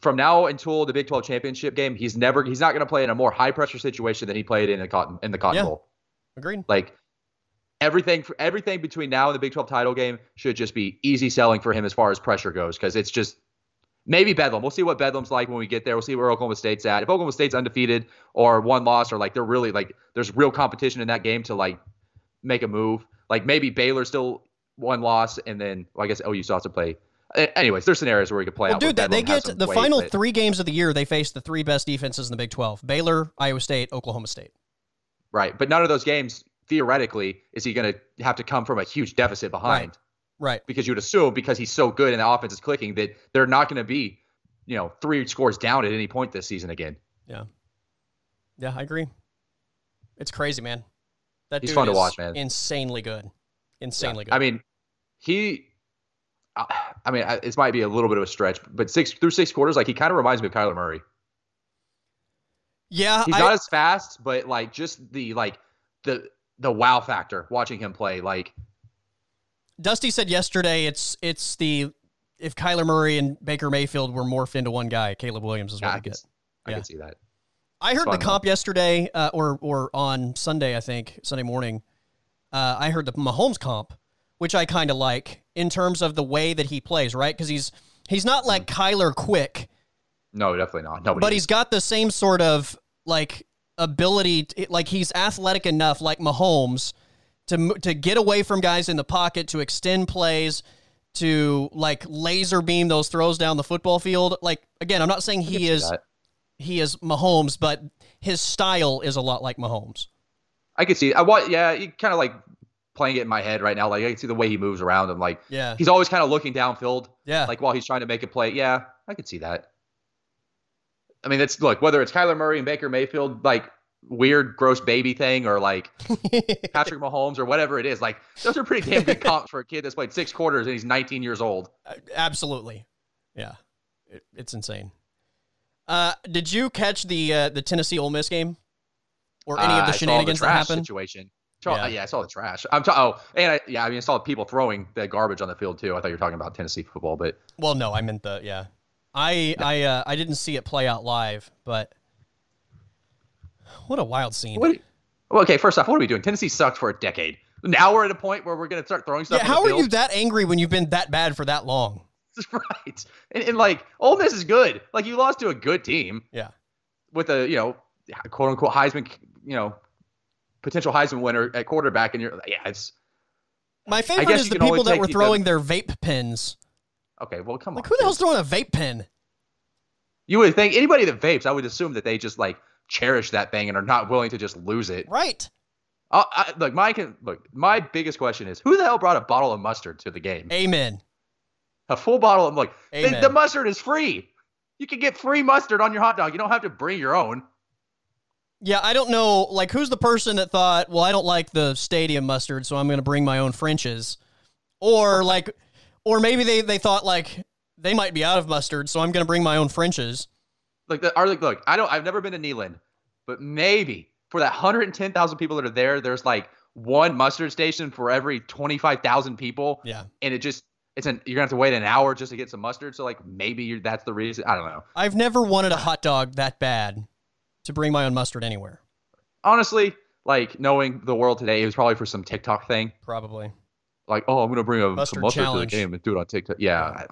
from now until the Big 12 championship game, he's never he's not going to play in a more high pressure situation than he played in the cotton in the Cotton yeah. Bowl. Agreed. Like everything for everything between now and the Big 12 title game should just be easy selling for him as far as pressure goes because it's just maybe Bedlam. We'll see what Bedlam's like when we get there. We'll see where Oklahoma State's at. If Oklahoma State's undefeated or one loss or like they're really like there's real competition in that game to like make a move. Like maybe Baylor still one loss and then well, I guess OU still has to play anyways, there's scenarios where we could play well, out. Dude, they get the final three games of the year. They face the three best defenses in the Big 12: Baylor, Iowa State, Oklahoma State. Right, but none of those games theoretically is he going to have to come from a huge deficit behind. Right. right. Because you would assume because he's so good and the offense is clicking that they're not going to be, you know, three scores down at any point this season again. Yeah. Yeah, I agree. It's crazy, man. That he's fun to watch, man. Insanely good. Insanely yeah. good. I mean, he I mean, this might be a little bit of a stretch, but six through six quarters, like he kind of reminds me of Kyler Murray. Yeah, he's I, not as fast, but like just the like the the wow factor watching him play. Like Dusty said yesterday, it's it's the if Kyler Murray and Baker Mayfield were morphed into one guy, Caleb Williams is what yeah, I, get. I can see that. I heard the comp yesterday, uh, or or on Sunday, I think Sunday morning. Uh, I heard the Mahomes comp, which I kind of like in terms of the way that he plays, right? Because he's he's not like mm. Kyler quick. No, definitely not. Nobody. But is. he's got the same sort of like ability, to, like he's athletic enough, like Mahomes, to to get away from guys in the pocket, to extend plays, to like laser beam those throws down the football field. Like again, I'm not saying he is he is Mahomes, but his style is a lot like Mahomes. I could see. I want. Yeah, he kind of like playing it in my head right now. Like I can see the way he moves around and like yeah, he's always kind of looking downfield. Yeah, like while he's trying to make a play. Yeah, I could see that. I mean, it's look whether it's Kyler Murray and Baker Mayfield, like weird gross baby thing, or like Patrick Mahomes or whatever it is. Like those are pretty damn good comps for a kid that's played six quarters and he's 19 years old. Uh, absolutely, yeah, it, it's insane. Uh, did you catch the uh, the Tennessee Ole Miss game or any of the uh, shenanigans the that happened? Situation. Yeah. yeah, I saw the trash. I'm ta- oh, and I, yeah, I mean, I saw people throwing the garbage on the field too. I thought you were talking about Tennessee football, but well, no, I meant the yeah. I I uh, I didn't see it play out live, but what a wild scene. What, well, okay, first off, what are we doing? Tennessee sucked for a decade. Now we're at a point where we're going to start throwing stuff. Yeah, how are you that angry when you've been that bad for that long? right, and, and like Ole Miss is good. Like you lost to a good team. Yeah, with a you know quote unquote Heisman you know potential Heisman winner at quarterback, and you're yeah, it's. My favorite is the people that were throwing the, their vape pens. Okay, well, come like, on. Who the hell's throwing a vape pen? You would think anybody that vapes, I would assume that they just like cherish that thing and are not willing to just lose it. Right. Uh, I, look, my look, my biggest question is who the hell brought a bottle of mustard to the game? Amen. A full bottle. I'm like, the, the mustard is free. You can get free mustard on your hot dog. You don't have to bring your own. Yeah, I don't know. Like, who's the person that thought, well, I don't like the stadium mustard, so I'm going to bring my own French's? Or, like, or maybe they, they thought, like, they might be out of mustard, so I'm going to bring my own French's. like the, are like look, I don't I've never been to Neyland, but maybe for that 110,000 people that are there, there's like one mustard station for every 25,000 people. Yeah. And it just it's an you're gonna have to wait an hour just to get some mustard. So like maybe that's the reason. I don't know. I've never wanted a hot dog that bad to bring my own mustard anywhere. Honestly, like knowing the world today, it was probably for some TikTok thing. Probably. Like, oh, I'm gonna bring a mustard, some mustard to the game and do it on TikTok. Yeah.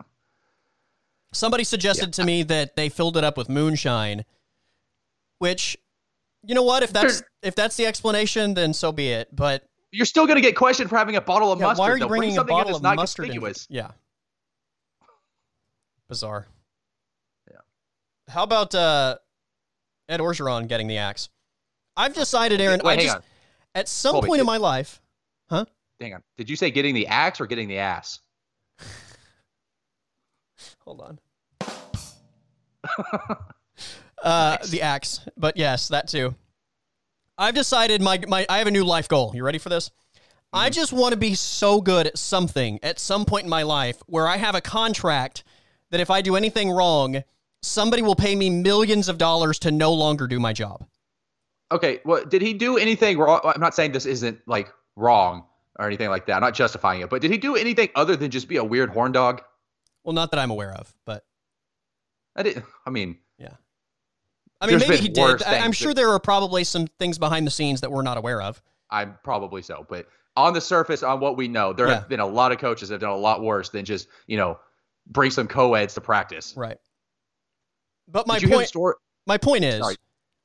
Somebody suggested yeah. to me that they filled it up with moonshine, which, you know what? If that's if that's the explanation, then so be it. But you're still going to get questioned for having a bottle of yeah, mustard. Why are you bringing Bring a bottle of mustard? In, yeah. Bizarre. Yeah. How about uh, Ed Orgeron getting the axe? I've decided, Aaron. Wait, I just on. at some Colby, point in my life, huh? Hang on. Did you say getting the axe or getting the ass? Hold on. uh, the axe, but yes, that too. I've decided my my I have a new life goal. You ready for this? Mm-hmm. I just want to be so good at something at some point in my life where I have a contract that if I do anything wrong, somebody will pay me millions of dollars to no longer do my job. Okay, well, did he do anything wrong? I'm not saying this isn't like wrong or anything like that. I'm not justifying it, but did he do anything other than just be a weird horn dog? Well, not that I'm aware of, but I did. I mean, yeah. I mean, maybe he did. I, am sure there are probably some things behind the scenes that we're not aware of. I'm probably so, but on the surface, on what we know, there yeah. have been a lot of coaches that have done a lot worse than just you know bring some co-eds to practice. Right. But my point, my point is, Sorry.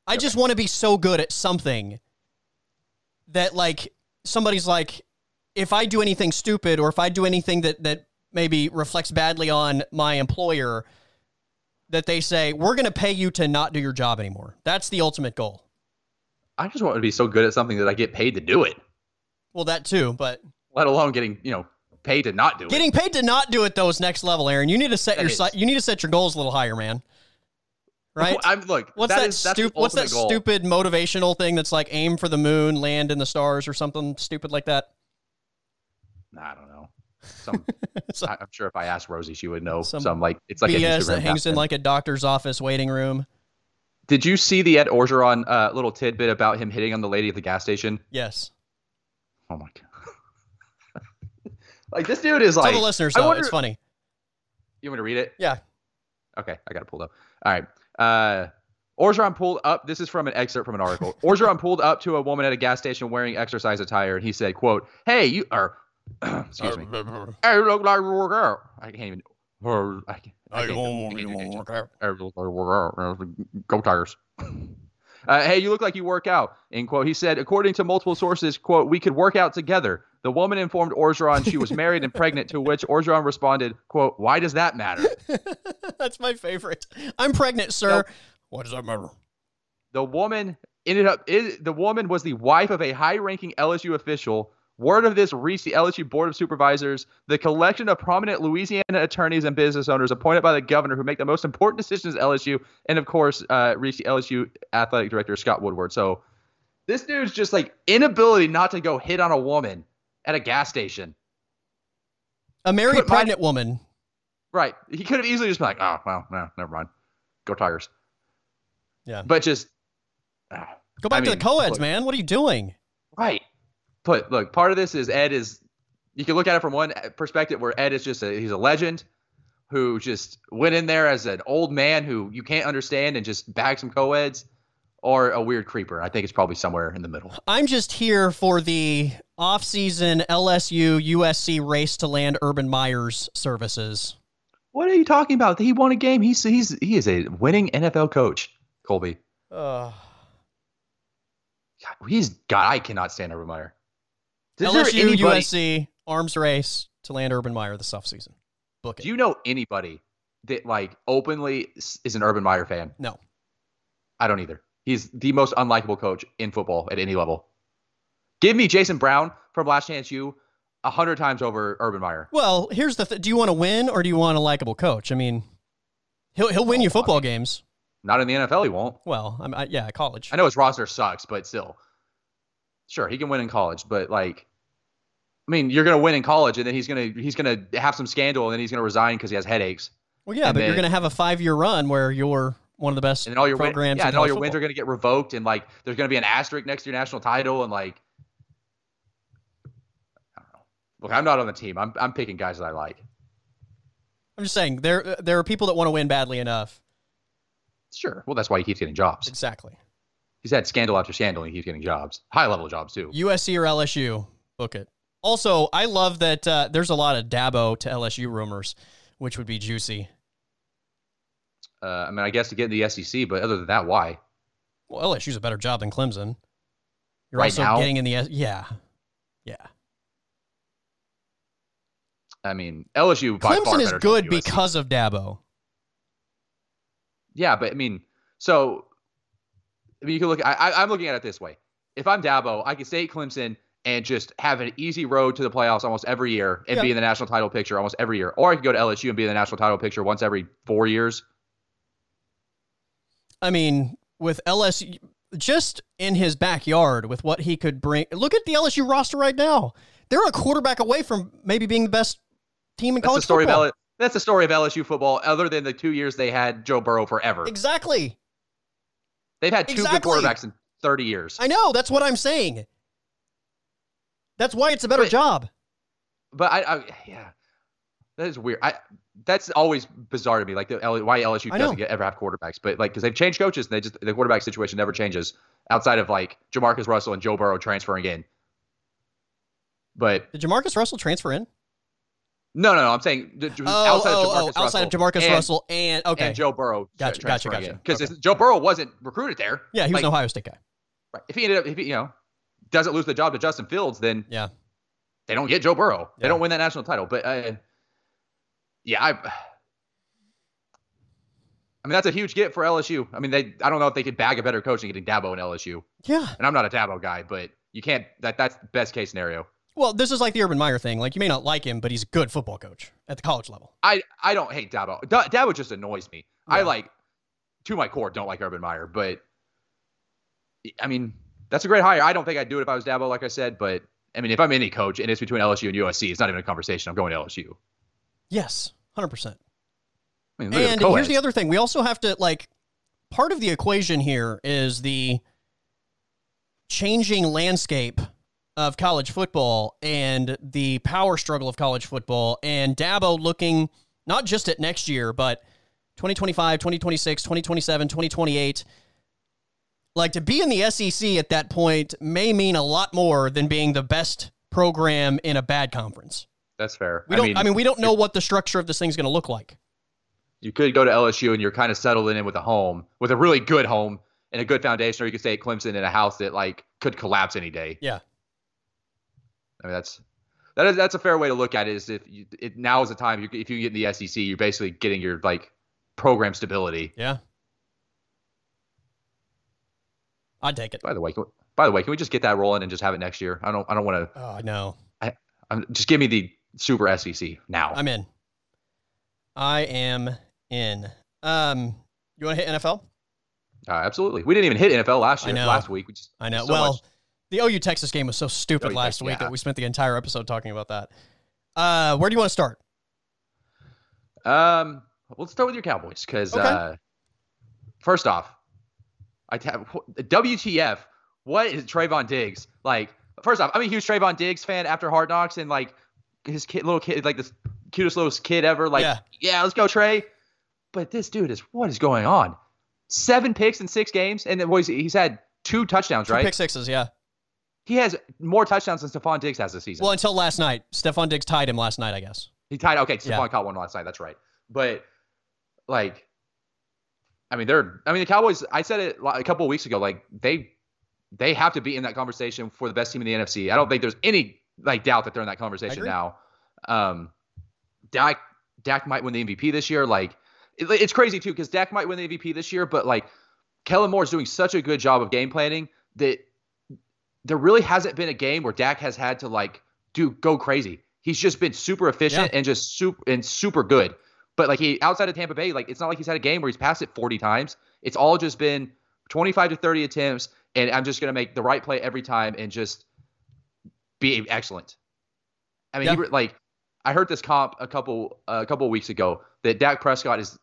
I just want to be so good at something that like somebody's like, if I do anything stupid or if I do anything that that maybe reflects badly on my employer, that they say we're going to pay you to not do your job anymore. That's the ultimate goal. I just want to be so good at something that I get paid to do it. Well, that too, but let alone getting you know paid to not do getting it. Getting paid to not do it though is next level, Aaron. You need to set that your is. you need to set your goals a little higher, man. Right? I'm look. What's that, that stupid? What's that goal. stupid motivational thing that's like aim for the moon, land in the stars, or something stupid like that? I don't know. Some, so, I'm sure if I asked Rosie, she would know. Some, some like it's like BS that hangs in like a doctor's office waiting room. Did you see the Ed Orgeron uh, little tidbit about him hitting on the lady at the gas station? Yes. Oh my god! like this dude is like. Tell the listeners, though, wonder, it's funny. You want me to read it? Yeah. Okay, I got it pulled up. All right. Uh, Orgeron pulled up. This is from an excerpt from an article. Orgeron pulled up to a woman at a gas station wearing exercise attire, and he said, "quote Hey, you are." excuse me. hey, you look like you work out. I can't even. I can't, I can't, Go Tigers. Uh, hey, you look like you work out. End quote. He said, according to multiple sources, quote, we could work out together. The woman informed Orgeron she was married and pregnant, to which Orgeron responded, quote, why does that matter? That's my favorite. I'm pregnant, sir. Why does that matter? The woman ended up, it, the woman was the wife of a high ranking LSU official Word of this reached the LSU Board of Supervisors, the collection of prominent Louisiana attorneys and business owners appointed by the governor who make the most important decisions at LSU, and of course, uh, reached the LSU athletic director, Scott Woodward. So this dude's just like inability not to go hit on a woman at a gas station. A married pregnant woman. Right. He could have easily just been like, oh, well, no, never mind. Go Tigers. Yeah. But just. Uh, go back I to mean, the co-eds, man. What are you doing? Right but look, part of this is Ed is you can look at it from one perspective where Ed is just a he's a legend who just went in there as an old man who you can't understand and just bagged some co-eds or a weird creeper. I think it's probably somewhere in the middle. I'm just here for the off-season LSU USC race to land Urban Meyer's services. What are you talking about? He won a game. He's he's he is a winning NFL coach, Colby. Uh, God, he's God. I cannot stand Urban Meyer. Is LSU, anybody, USC, arms race to land Urban Meyer this offseason. Book it. Do you know anybody that like openly is an Urban Meyer fan? No. I don't either. He's the most unlikable coach in football at any level. Give me Jason Brown from Last Chance U a hundred times over Urban Meyer. Well, here's the: th- Do you want to win or do you want a likable coach? I mean, he'll he'll win oh, you football games. Not in the NFL, he won't. Well, I'm, I, yeah, college. I know his roster sucks, but still sure he can win in college, but like, I mean, you're gonna win in college, and then he's gonna he's gonna have some scandal, and then he's gonna resign because he has headaches. Well, yeah, and but then, you're gonna have a five year run where you're one of the best and all your programs. Win, yeah, and all your football. wins are going to get revoked, and like there's going to be an asterisk next to your national title, and like I. Look, I'm not on the team. I'm I'm picking guys that I like. I'm just saying there there are people that want to win badly enough. Sure. Well, that's why he keeps getting jobs. Exactly. He's had scandal after scandal, and he keeps getting jobs, high level jobs too. USC or LSU, book it. Also, I love that uh, there's a lot of Dabo to LSU rumors, which would be juicy. Uh, I mean, I guess to get in the SEC, but other than that, why? Well, LSU's a better job than Clemson. You're Right also now? getting in the yeah, yeah. I mean, LSU by far Clemson is good because of Dabo. Yeah, but I mean, so I mean, you can look. I, I, I'm looking at it this way: if I'm Dabo, I can stay at Clemson and just have an easy road to the playoffs almost every year and Yeah. be in the national title picture almost every year, or I could go to LSU and be in the national title picture once every four years. I mean, with LSU, just in his backyard, with what he could bring. Look at the LSU roster right now. They're a quarterback away from maybe being the best team in That's the college story football. of L- That's the story of LSU football. Other than the two years they had Joe Burrow forever, Exactly. They've had two Exactly. good quarterbacks in 30 years. I know. That's what I'm saying. That's why it's a better But- job. But I, I yeah, that is weird. I that's always bizarre to me. Like the L, why LSU doesn't get, ever have quarterbacks, but like because they've changed coaches and they just the quarterback situation never changes outside of like Jamarcus Russell and Joe Burrow transferring in. But Did Jamarcus Russell transfer in? No, no, no. I'm saying the- Oh, outside oh, of oh, Jamarcus outside Russell of Jamarcus and, Russell and okay, and Joe Burrow Gotcha, gotcha, gotcha. because Okay. Joe Burrow wasn't recruited there. yeah, he was like- an Ohio State guy. Right. If he ended up, if he, you know, doesn't lose the job to Justin Fields, then Yeah, they don't get Joe Burrow. They Yeah. don't win that national title. But uh, yeah, I. I mean, that's a huge get for LSU. I mean, they. I don't know if they could bag a better coach than getting Dabo in LSU. yeah. And I'm not a Dabo guy, but you can't. That that's best case scenario. Well, this is like the Urban Meyer thing. Like you may not like him, but he's a good football coach at the college level. I I don't hate Dabo. Da- Dabo just annoys me. I like, to my core, don't like Urban Meyer. But I mean, that's a great hire. I don't think I'd do it if I was Dabo, like I said. But I mean, if I'm any coach and it's between LSU and USC, it's not even a conversation. I'm going to LSU. Yes, hundred percent. I mean, And the here's the other thing: we also have to like part of the equation here is the changing landscape of college football and the power struggle of college football, and Dabo looking not just at next year, but 2025, 2026, 2027, 2028. Like to be in the SEC at that point may mean a lot more than being the best program in a bad conference. That's fair. We don't. I mean, we don't know what the structure of this thing's going to look like. you could go to LSU and you're kind of settling in with a home, with a really good home and a good foundation, or you could stay at Clemson in a house that like could collapse any day. Yeah. I mean, that's that is that's a fair way to look at it. Is if you, it now is the time you, if you get in the SEC, you're basically getting your like program stability. Yeah. I'd take it. By the way, can, by the way, can we just get that rolling and just have it next year? I don't I don't want to. Oh, no. I know. I'm just give me the super SEC now. I'm in. I am in. Um, you want to hit NFL? Uh, absolutely. We didn't even hit NFL last year. Last week, we just I know. so well, much- the OU Texas game was so stupid OU last Tex- week yeah. that we spent the entire episode talking about that. Uh, where do you want to start? Um, let's start with your Cowboys because Okay. uh, first off, I t- WTF? What is Trevon Diggs like? First off, I'm a huge Trevon Diggs fan after Hard Knocks and like his kid, little kid, like the cutest little kid ever. Like, Yeah. yeah, let's go Trey. But this dude is what is going on? Seven picks in six games, and then boys, he's had two touchdowns, Two right? pick sixes, yeah. He has more touchdowns than Stefon Diggs has this season. Well, until last night, Stefon Diggs tied him last night, I guess. He tied. Okay, Stefon Yeah. caught one last night. That's right. But like, I mean, they're. I mean, the Cowboys. I said it a couple of weeks ago. Like they, they have to be in that conversation for the best team in the NFC. I don't think there's any like doubt that they're in that conversation now. Um, Dak, Dak might win the MVP this year. Like, it, it's crazy too because Dak might win the MVP this year, but like, Kellen Moore is doing such a good job of game planning that there really hasn't been a game where Dak has had to like do go crazy. He's just been super efficient Yeah. and just super and super good. But like he outside of Tampa Bay, like it's not like he's had a game where he's passed it 40 times. It's all just been 25 to 30 attempts, and I'm just gonna make the right play every time and just be excellent. I mean, Yeah. he, like I heard this comp a couple a couple of weeks ago that Dak Prescott is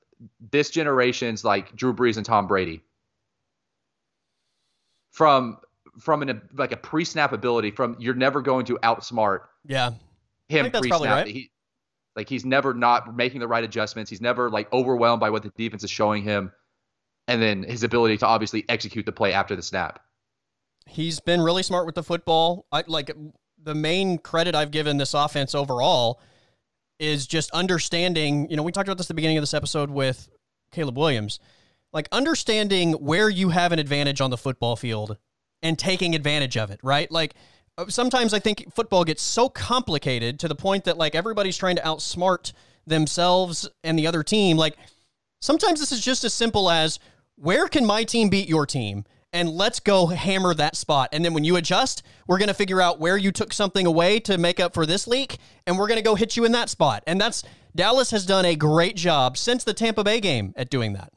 this generation's like Drew Brees and Tom Brady from from an like a pre-snap ability from you're never going to outsmart yeah. Him pre-snap right. he, like he's never not making the right adjustments. He's never like overwhelmed by what the defense is showing him and then his ability to obviously execute the play after the snap. He's been really smart with the football. I like the main credit I've given this offense overall is just understanding, you know, we talked about this at the beginning of this episode with Caleb Williams, like understanding where you have an advantage on the football field and taking advantage of it, right? Like uh, sometimes I think football gets so complicated to the point that like everybody's trying to outsmart themselves and the other team. Like sometimes this is just as simple as where can my team beat your team? and let's go hammer that spot. And then when you adjust, we're going to figure out where you took something away to make up for this leak, and we're going to go hit you in that spot. And that's Dallas has done a great job since the Tampa Bay game at doing that.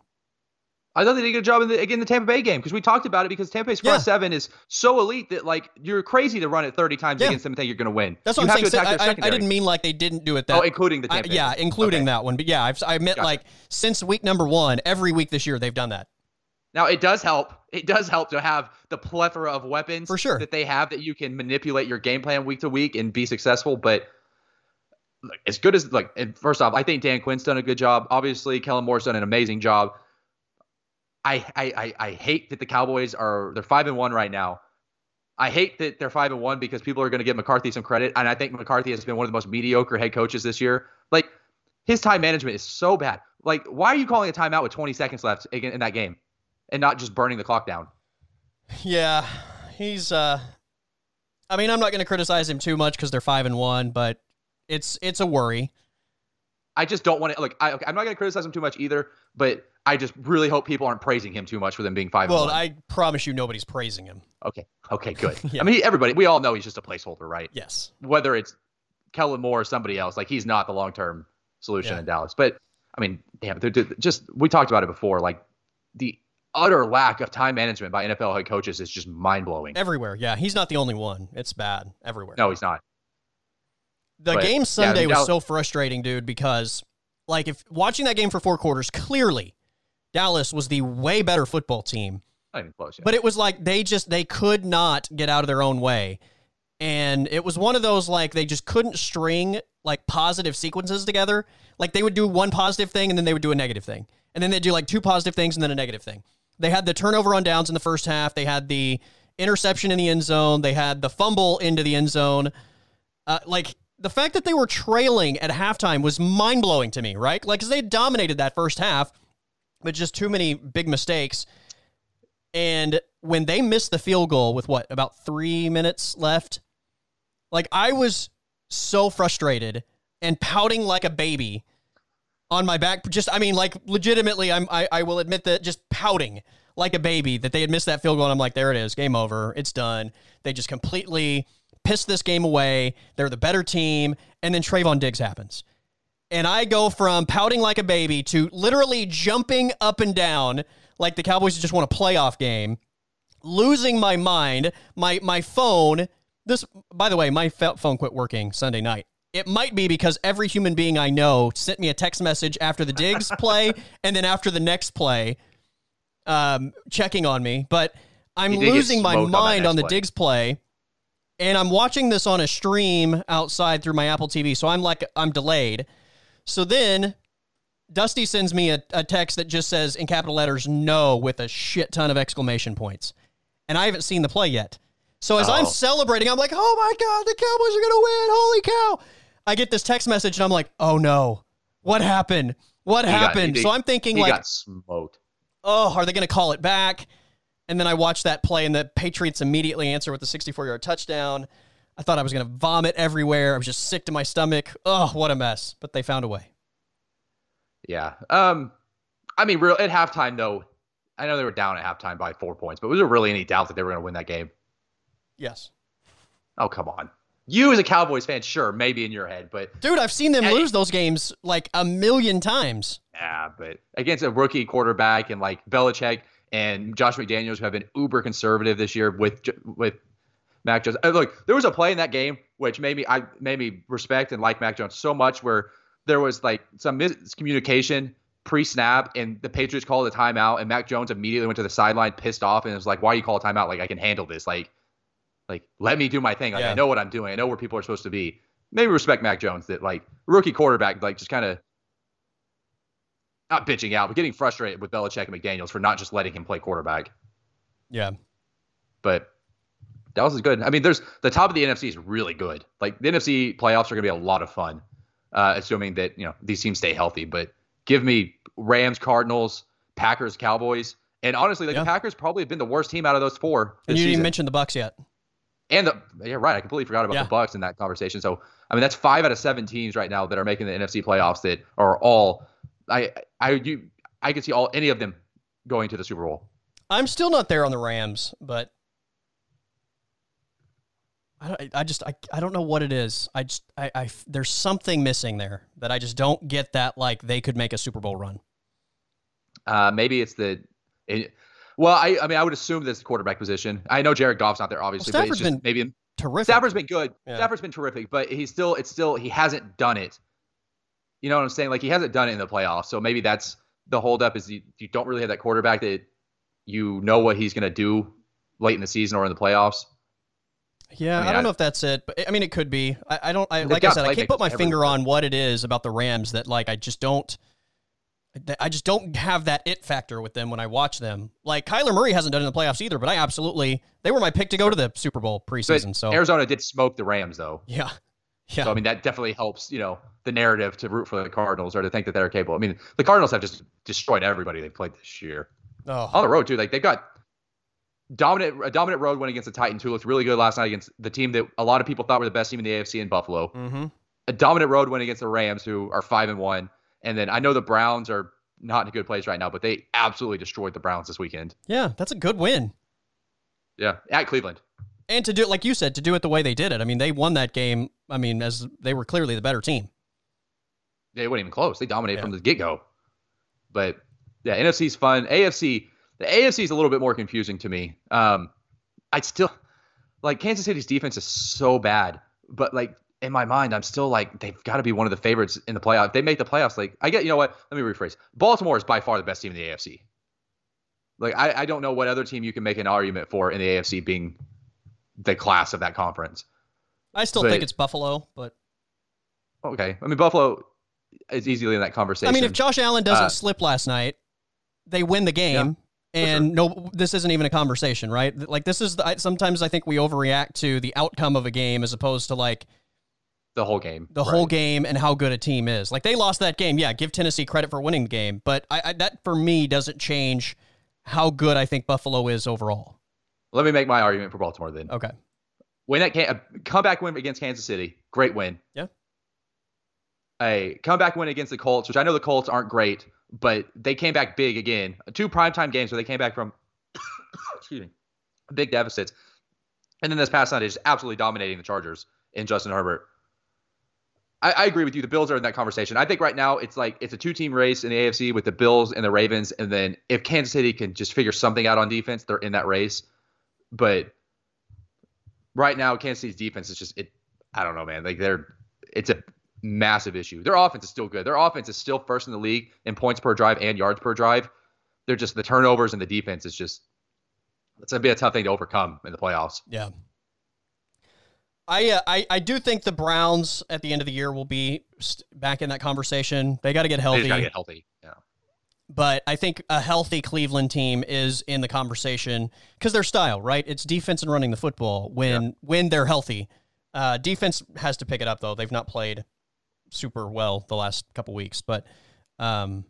I thought they did a good job in the, again the Tampa Bay game because we talked about it because Tampa Bay's front yeah. seven is so elite that like you're crazy to run it 30 times yeah. against them and think you're going to win. That's what you I'm saying. I, I, didn't mean like they didn't do it that. Oh, including the Tampa. I, yeah, including okay. that one. But yeah, I've, I meant gotcha. like since week number one, every week this year they've done that. Now it does help. It does help to have the plethora of weapons for sure that they have that you can manipulate your game plan week to week and be successful. But look, as good as like, first off, I think Dan Quinn's done a good job. Obviously, Kellen Moore's done an amazing job. I I I, hate that the Cowboys are they're five and one right now. I hate that they're five and one because people are going to give McCarthy some credit, and I think McCarthy has been one of the most mediocre head coaches this year. Like his time management is so bad. Like, why are you calling a timeout with 20 seconds left in that game? and not just burning the clock down. Yeah, he's. uh I mean, I'm not going to criticize him too much because they're five and one, but it's it's a worry. I just don't want to like. I, am not going to criticize him too much either, but I just really hope people aren't praising him too much for them being five. Well, I promise you, nobody's praising him. Okay. Okay. Good. yeah. I mean, everybody. We all know he's just a placeholder, right? Yes. Whether it's Kellen Moore or somebody else, like he's not the long term solution yeah. in Dallas. But I mean, damn, they're, they're just we talked about it before. Like the utter lack of time management by NFL head coaches is just mind blowing. Everywhere, yeah, he's not the only one. It's bad everywhere. No, he's not. The but, game Sunday yeah, was so frustrating, dude, because like if watching that game for four quarters, clearly Dallas was the way better football team. Not even close. But it was like they just they could not get out of their own way. And it was one of those like they just couldn't string like positive sequences together. Like they would do one positive thing and then they would do a negative thing. And then they'd do like two positive things and then a negative thing. They had the turnover on downs in the first half. They had the interception in the end zone. They had the fumble into the end zone. Uh, like the fact that they were trailing at halftime was mind blowing to me, right? Like, because they dominated that first half, but just too many big mistakes. And when they missed the field goal with what, about three minutes left, like I was so frustrated and pouting like a baby on my back. Just, I mean, like legitimately, I'm, I, I will admit that just pouting like a baby that they had missed that field goal. And I'm like, there it is, game over, it's done. They just completely pissed this game away. They're the better team, and then Trevon Diggs happens. And I go from pouting like a baby to literally jumping up and down like the Cowboys just won a playoff game, losing my mind. My my phone. This, by the way, my phone quit working Sunday night. It might be because every human being I know sent me a text message after the Diggs play and then after the next play, um, checking on me. But I'm losing my mind on, on the play. Diggs play, and I'm watching this on a stream outside through my Apple TV. So I'm like, I'm delayed. So then Dusty sends me a, a text that just says in capital letters "No" with a shit ton of exclamation points, and I haven't seen the play yet. So as oh. I'm celebrating, I'm like, "Oh my god, the Cowboys are gonna win! Holy cow!" I get this text message and I'm like, oh no, what happened? What he happened? Got, he, so I'm thinking like, got smoked. Oh, are they going to call it back? And then I watched that play, and the Patriots immediately answer with a 64 yard touchdown. I thought I was going to vomit everywhere. I was just sick to my stomach. Oh, what a mess! But they found a way. Yeah. Um. I mean, real at halftime though. I know they were down at halftime by four points, but was there really any doubt that they were going to win that game? Yes. Oh come on. You as a Cowboys fan, sure, maybe in your head, but dude, I've seen them lose those games like a million times. Yeah, but against a rookie quarterback and like Belichick and Josh McDaniels, who have been uber conservative this year with with Mac Jones. Uh, look, there was a play in that game which made me I made me respect and like Mac Jones so much, where there was like some miscommunication pre-snap and the Patriots called a timeout and Mac Jones immediately went to the sideline pissed off and was like, "Why are you call a timeout? Like I can handle this. Like, like let me do my thing. Like yeah. I know what I'm doing. I know where people are supposed to be." Maybe respect Mac Jones that like rookie quarterback like just kind of not bitching out, but getting frustrated with Belichick and McDaniels for not just letting him play quarterback. Yeah. But Dallas is good. I mean, there's the top of the NFC is really good. Like the NFC playoffs are going to be a lot of fun, uh, assuming that you know these teams stay healthy. But give me Rams, Cardinals, Packers, Cowboys, and honestly, like yeah. the Packers probably have been the worst team out of those four. And you didn't even mention the Bucs yet. And the yeah, right. I completely forgot about yeah. the Bucs in that conversation. So I mean, that's five out of seven teams right now that are making the NFC playoffs that are all I I you I could see all any of them going to the Super Bowl. I'm still not there on the Rams, but I, I just I, I don't know what it is. I just I, I there's something missing there that I just don't get that like they could make a Super Bowl run. Uh, maybe it's the. It, well, I I mean I would assume this quarterback position. I know Jared Goff's not there obviously, well, but it's just maybe terrific. Stafford's been good. Yeah. Stafford's been terrific, but he's still it's still he hasn't done it. You know what I'm saying? Like he hasn't done it in the playoffs, so maybe that's the holdup is you, you don't really have that quarterback that you know what he's going to do late in the season or in the playoffs. Yeah, I, mean, I don't I, know if that's it, but I mean, it could be. I, I don't. I, like I said, I can't put my finger on what it is about the Rams that like I just don't. I just don't have that it factor with them when I watch them. Like Kyler Murray hasn't done it in the playoffs either, but I absolutely they were my pick to go to the Super Bowl preseason. But so Arizona did smoke the Rams though. Yeah, yeah. So I mean that definitely helps. You know the narrative to root for the Cardinals or to think that they're capable. I mean the Cardinals have just destroyed everybody they played this year. Oh. On the road too, like they've got dominant a dominant road win against the Titans, who looked really good last night against the team that a lot of people thought were the best team in the AFC in Buffalo. Mm-hmm. A dominant road win against the Rams, who are five and one, and then I know the Browns are not in a good place right now, but they absolutely destroyed the Browns this weekend. Yeah, that's a good win. Yeah, at Cleveland. And to do it, like you said, to do it the way they did it. I mean, they won that game. I mean, as they were clearly the better team. They weren't even close. They dominated yeah. from the get go. But yeah, NFC's fun. AFC the AFC is a little bit more confusing to me. Um, I still like Kansas City's defense is so bad, but like in my mind, I'm still like they've got to be one of the favorites in the playoff. If they make the playoffs. Like I get, you know what? Let me rephrase. Baltimore is by far the best team in the AFC. Like I, I don't know what other team you can make an argument for in the AFC being the class of that conference. I still think it's Buffalo, but okay. I mean Buffalo is easily in that conversation. I mean, if Josh Allen doesn't uh, slip last night, they win the game and sure. no this isn't even a conversation right like this is the, I, sometimes i think we overreact to the outcome of a game as opposed to like the whole game the right. whole game and how good a team is like they lost that game yeah give tennessee credit for winning the game but I, I, that for me doesn't change how good i think buffalo is overall let me make my argument for baltimore then okay win that can- comeback win against kansas city great win yeah a comeback win against the colts which i know the colts aren't great but they came back big again. Two primetime games where they came back from excuse me, big deficits. And then this past night is absolutely dominating the Chargers in Justin Herbert. I, I, agree with you. The Bills are in that conversation. I think right now it's like it's a two-team race in the AFC with the Bills and the Ravens, and then if Kansas City can just figure something out on defense, they're in that race. But right now, Kansas City's defense is just it. I don't know, man. Like they're it's a massive issue. Their offense is still good. Their offense is still first in the league in points per drive and yards per drive. They're just the turnovers and the defense is just it's gonna be a tough thing to overcome in the playoffs. Yeah. I, uh, I I do think the Browns at the end of the year will be st- back in that conversation. They got to get healthy. They got to get healthy. But I think a healthy Cleveland team is in the conversation because their style, right? It's defense and running the football. When yeah. when they're healthy, uh, defense has to pick it up though. They've not played super well the last couple weeks, but um,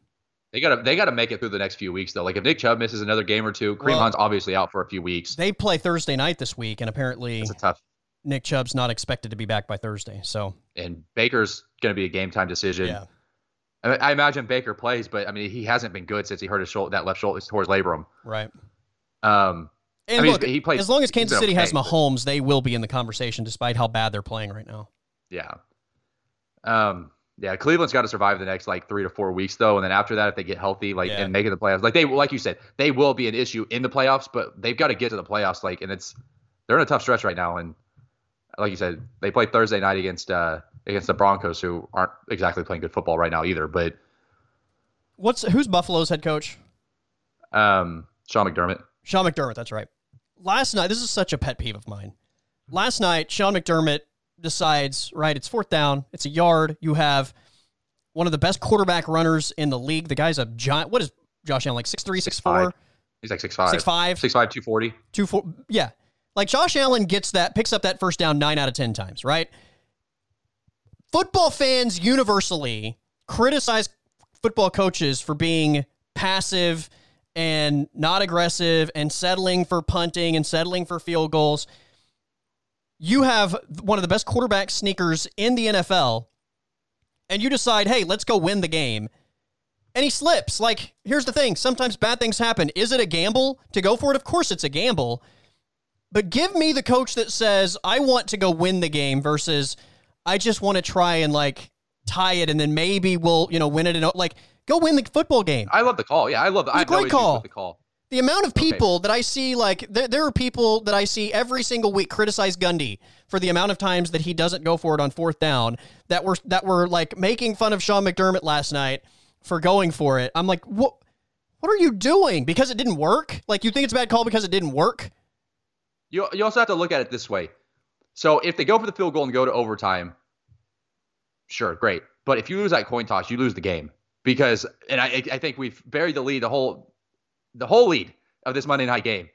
they gotta they gotta make it through the next few weeks though. Like if Nick Chubb misses another game or two, Kareem well, Hunt's obviously out for a few weeks. They play Thursday night this week, and apparently it's tough. Nick Chubb's not expected to be back by Thursday, so and Baker's gonna be a game time decision. Yeah. I, I imagine Baker plays, but I mean he hasn't been good since he hurt his shoulder, that left shoulder towards labrum. Right. Um, and I mean, look, he plays, as long as Kansas City okay, has Mahomes, but, they will be in the conversation, despite how bad they're playing right now. Yeah. Um, yeah, Cleveland's got to survive the next like three to four weeks though, and then after that, if they get healthy, like yeah. and making the playoffs, like they like you said, they will be an issue in the playoffs, but they've got to get to the playoffs, like, and it's they're in a tough stretch right now, and like you said, they play Thursday night against uh against the Broncos, who aren't exactly playing good football right now either, but What's who's Buffalo's head coach? Um, Sean McDermott. Sean McDermott, that's right. Last night, this is such a pet peeve of mine. Last night, Sean McDermott decides, right, it's fourth down, it's a yard. You have one of the best quarterback runners in the league. The guy's a giant. What is Josh Allen, like 6'3, 6'4? He's like 6'5. 6'5. 6'5, 240. 240. Yeah. Like Josh Allen gets that, picks up that first down nine out of 10 times, right? Football fans universally criticize football coaches for being passive and not aggressive and settling for punting and settling for field goals. You have one of the best quarterback sneakers in the NFL, and you decide, hey, let's go win the game. And he slips. Like, here's the thing sometimes bad things happen. Is it a gamble to go for it? Of course, it's a gamble. But give me the coach that says, I want to go win the game versus I just want to try and like tie it and then maybe we'll, you know, win it. And like, Go win the football game. I love the call. Yeah, I love. The, I great call. the call. The amount of people okay. that I see, like there, there are people that I see every single week criticize Gundy for the amount of times that he doesn't go for it on fourth down. That were that were like making fun of Sean McDermott last night for going for it. I'm like, what? What are you doing? Because it didn't work? Like you think it's a bad call because it didn't work? You you also have to look at it this way. So if they go for the field goal and go to overtime, sure, great. But if you lose that coin toss, you lose the game because and I I think we've buried the lead the whole the whole lead of this Monday night game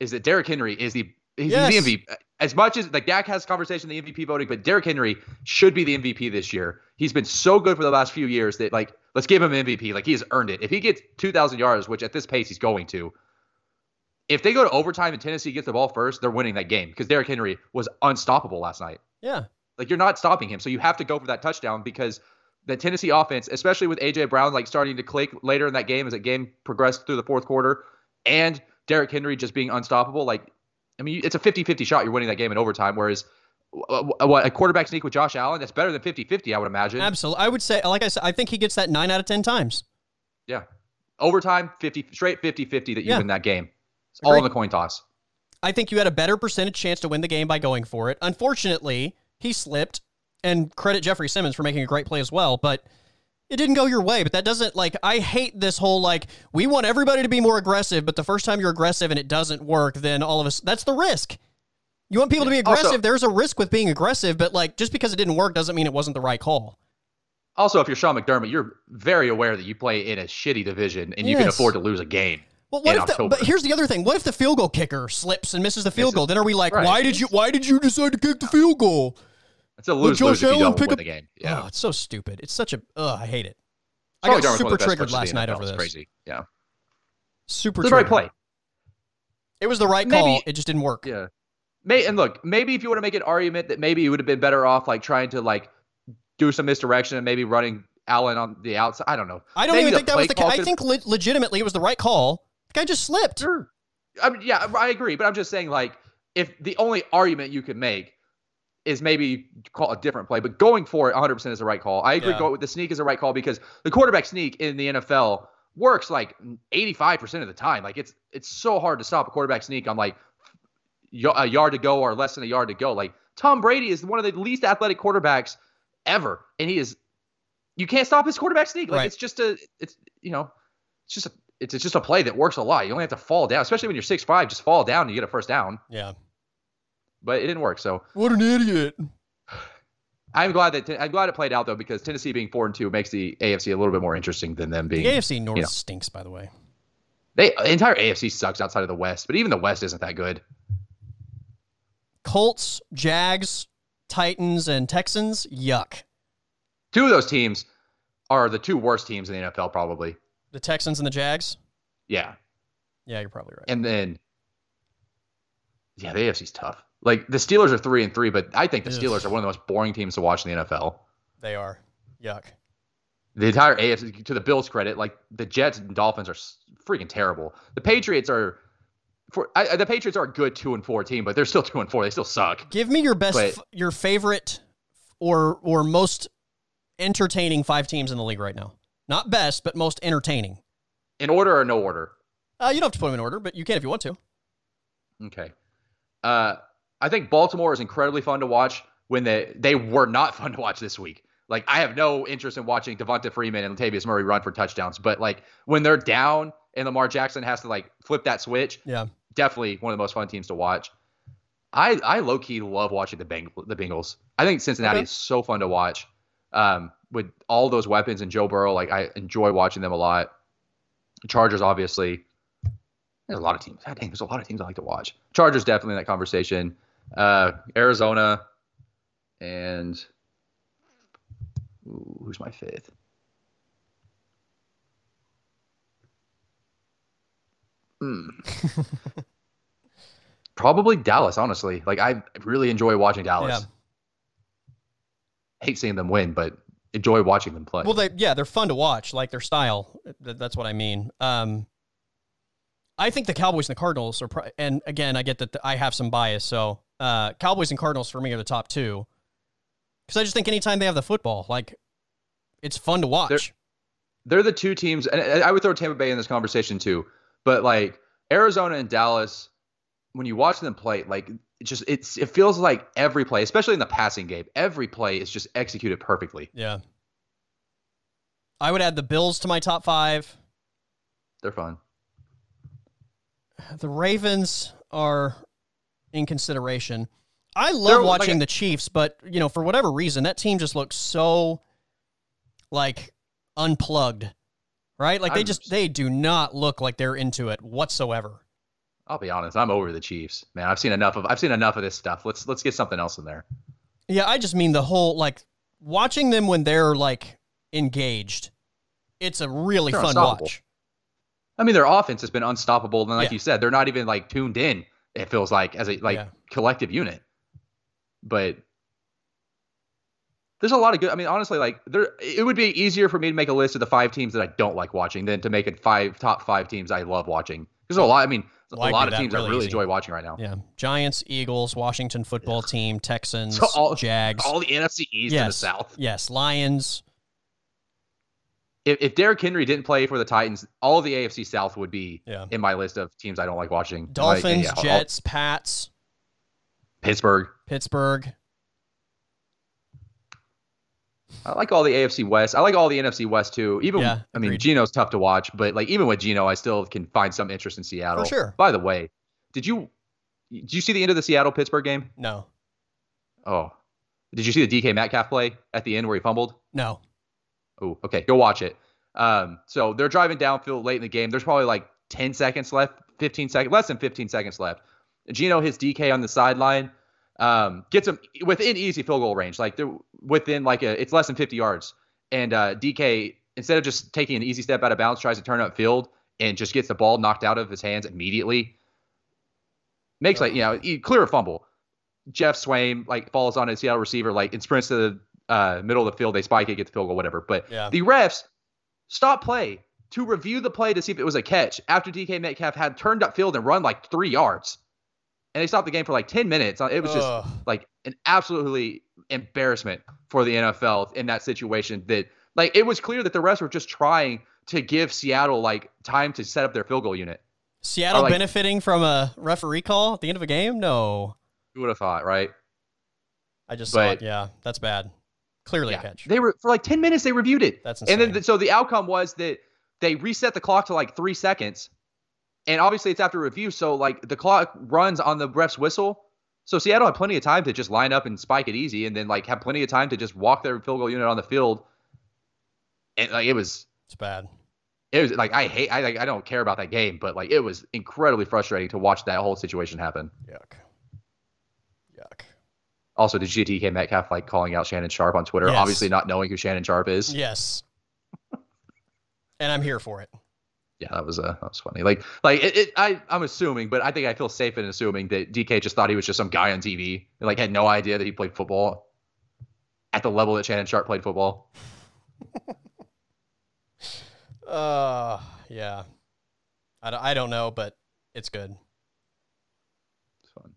is that Derrick Henry is the he's yes. the MVP. As much as like Dak has conversation the MVP voting, but Derrick Henry should be the MVP this year. He's been so good for the last few years that like let's give him MVP. Like he has earned it. If he gets 2,000 yards, which at this pace he's going to, if they go to overtime and Tennessee gets the ball first, they're winning that game because Derrick Henry was unstoppable last night. Yeah. Like you're not stopping him. So you have to go for that touchdown because the Tennessee offense, especially with AJ Brown like starting to click later in that game as the game progressed through the fourth quarter, and Derrick Henry just being unstoppable. Like, I mean, it's a 50-50 shot. You're winning that game in overtime. Whereas, what a quarterback sneak with Josh Allen, that's better than 50-50, I would imagine. Absolutely, I would say, like I said, I think he gets that nine out of ten times. Yeah, overtime, 50 straight 50-50 that you yeah. win that game. It's all in the coin toss. I think you had a better percentage chance to win the game by going for it. Unfortunately, he slipped and credit Jeffrey Simmons for making a great play as well, but it didn't go your way. But that doesn't like I hate this whole like we want everybody to be more aggressive, but the first time you're aggressive and it doesn't work, then all of us that's the risk. You want people to be aggressive. Also, There's a risk with being aggressive, but like just because it didn't work doesn't mean it wasn't the right call. Also, if you're Sean McDermott, you're very aware that you play in a shitty division and you can afford to lose a game. Well, what if the, but here's the other thing. What if the field goal kicker slips and misses the field misses. goal? Then are we like, right. why did you why did you decide to kick the field goal? It's a lose you don't win up, the game. Oh, yeah, oh, it's so stupid. It's such a. Ugh, I hate it. I got super triggered last night over this. Crazy. Yeah. Super. It's the right play. It was the right maybe, call. It just didn't work. Yeah. May and look, maybe if you want to make an argument that maybe you would have been better off like trying to like do some misdirection and maybe running Allen on the outside. I don't know. I don't maybe even think that was the. case. I think le- legitimately it was the right call. Guy just slipped. Sure. I mean, yeah, I agree, but I'm just saying like if the only argument you could make is maybe call a different play, but going for it 100% is the right call. I agree. Yeah. Go the sneak is the right call because the quarterback sneak in the NFL works like 85% of the time. Like it's it's so hard to stop a quarterback sneak on like a yard to go or less than a yard to go. Like Tom Brady is one of the least athletic quarterbacks ever, and he is you can't stop his quarterback sneak. Like right. it's just a it's you know it's just a it's, it's just a play that works a lot. You only have to fall down, especially when you're six five. Just fall down and you get a first down. Yeah but it didn't work. So what an idiot! I'm glad that I'm glad it played out though because Tennessee being four and two makes the AFC a little bit more interesting than them being. The AFC North you know, stinks, by the way. They the entire AFC sucks outside of the West, but even the West isn't that good. Colts, Jags, Titans, and Texans. Yuck. Two of those teams are the two worst teams in the NFL, probably. The Texans and the Jags. Yeah. Yeah, you're probably right. And then, yeah, the AFC's tough. Like the Steelers are three and three, but I think the Steelers are one of the most boring teams to watch in the NFL. They are. Yuck. The entire AFC, to the Bills' credit, like the Jets and Dolphins are freaking terrible. The Patriots are. For, I, the Patriots are a good two and four team, but they're still two and four. They still suck. Give me your best, but, your favorite, or or most entertaining five teams in the league right now. Not best, but most entertaining. In order or no order? Uh, you don't have to put them in order, but you can if you want to. Okay. Uh, I think Baltimore is incredibly fun to watch when they they were not fun to watch this week. Like I have no interest in watching Devonta Freeman and Latavius Murray run for touchdowns, but like when they're down and Lamar Jackson has to like flip that switch, yeah, definitely one of the most fun teams to watch. I I low key love watching the Beng- the Bengals. I think Cincinnati okay. is so fun to watch. Um, with all those weapons and Joe Burrow, like I enjoy watching them a lot. Chargers, obviously. There's a lot of teams. God dang, there's a lot of teams I like to watch. Chargers definitely in that conversation. Uh, Arizona, and ooh, who's my fifth? Hmm. Probably Dallas, honestly. Like I really enjoy watching Dallas. Yeah. Hate seeing them win, but enjoy watching them play. Well, they yeah, they're fun to watch, like their style. That's what I mean. Um, I think the Cowboys and the Cardinals are, and again, I get that I have some bias, so uh, Cowboys and Cardinals for me are the top two. Because I just think anytime they have the football, like it's fun to watch. They're, they're the two teams, and I would throw Tampa Bay in this conversation too. But like Arizona and Dallas, when you watch them play, like it just it's it feels like every play, especially in the passing game, every play is just executed perfectly. Yeah. I would add the Bills to my top five. They're fun. The Ravens are in consideration. I love They're, watching like, the Chiefs, but you know, for whatever reason, that team just looks so like unplugged. Right? Like I'm, they just they do not look like they're into it whatsoever. I'll be honest, I'm over the Chiefs, man. I've seen enough of I've seen enough of this stuff. Let's let's get something else in there. Yeah, I just mean the whole like watching them when they're like engaged. It's a really they're fun watch. I mean, their offense has been unstoppable, and like yeah. you said, they're not even like tuned in. It feels like as a like yeah. collective unit. But there's a lot of good. I mean, honestly, like there, it would be easier for me to make a list of the five teams that I don't like watching than to make it five top five teams I love watching. There's a lot. I mean, a lot of teams really I really easy. enjoy watching right now. Yeah, Giants, Eagles, Washington football yeah. team, Texans, so all, Jags, all the NFC East yes. and the South. Yes, Lions. If, if Derrick Henry didn't play for the Titans, all the AFC South would be yeah. in my list of teams I don't like watching. Dolphins, like, yeah, Jets, all, Pats, Pittsburgh, Pittsburgh. I like all the AFC West. I like all the NFC West too. Even yeah, I mean, Geno's tough to watch, but like even with Geno, I still can find some interest in Seattle. For sure. By the way, did you did you see the end of the Seattle Pittsburgh game? No. Oh, did you see the DK Metcalf play at the end where he fumbled? No. Oh, okay. Go watch it. Um, so they're driving downfield late in the game. There's probably like 10 seconds left, 15 seconds, less than 15 seconds left. Geno hits DK on the sideline um, gets him within easy field goal range. Like they're within like a, it's less than 50 yards. And uh, DK, instead of just taking an easy step out of bounds, tries to turn up field and just gets the ball knocked out of his hands immediately. Makes like, you know, clear a fumble. Jeff Swaim like falls on a Seattle receiver, like and sprints to the uh, middle of the field. They spike it, get the field goal, whatever. But yeah. the refs stop play to review the play to see if it was a catch after DK Metcalf had turned up field and run like three yards and they stopped the game for like 10 minutes. It was just Ugh. like an absolutely embarrassment for the NFL in that situation that like it was clear that the refs were just trying to give Seattle like time to set up their field goal unit. Seattle like, benefiting from a referee call at the end of a game? No. Who would have thought, right? I just but, saw it. Yeah, that's bad. Clearly yeah, a catch. They were for like 10 minutes they reviewed it. That's insane. And then so the outcome was that they reset the clock to like 3 seconds and obviously it's after review, so like the clock runs on the ref's whistle. So Seattle had plenty of time to just line up and spike it easy, and then like have plenty of time to just walk their field goal unit on the field. And like it was, it's bad. It was like I hate, I like, I don't care about that game, but like it was incredibly frustrating to watch that whole situation happen. Yuck. Yuck. Also, did DK Metcalf like calling out Shannon Sharpe on Twitter? Yes. Obviously, not knowing who Shannon Sharpe is. Yes. and I'm here for it yeah, that was uh, that was funny. Like like it, it, I I'm assuming, but I think I feel safe in assuming that DK just thought he was just some guy on TV. And, like had no idea that he played football at the level that Shannon Sharpe played football. uh yeah. I don't, I don't know, but it's good. It's fun.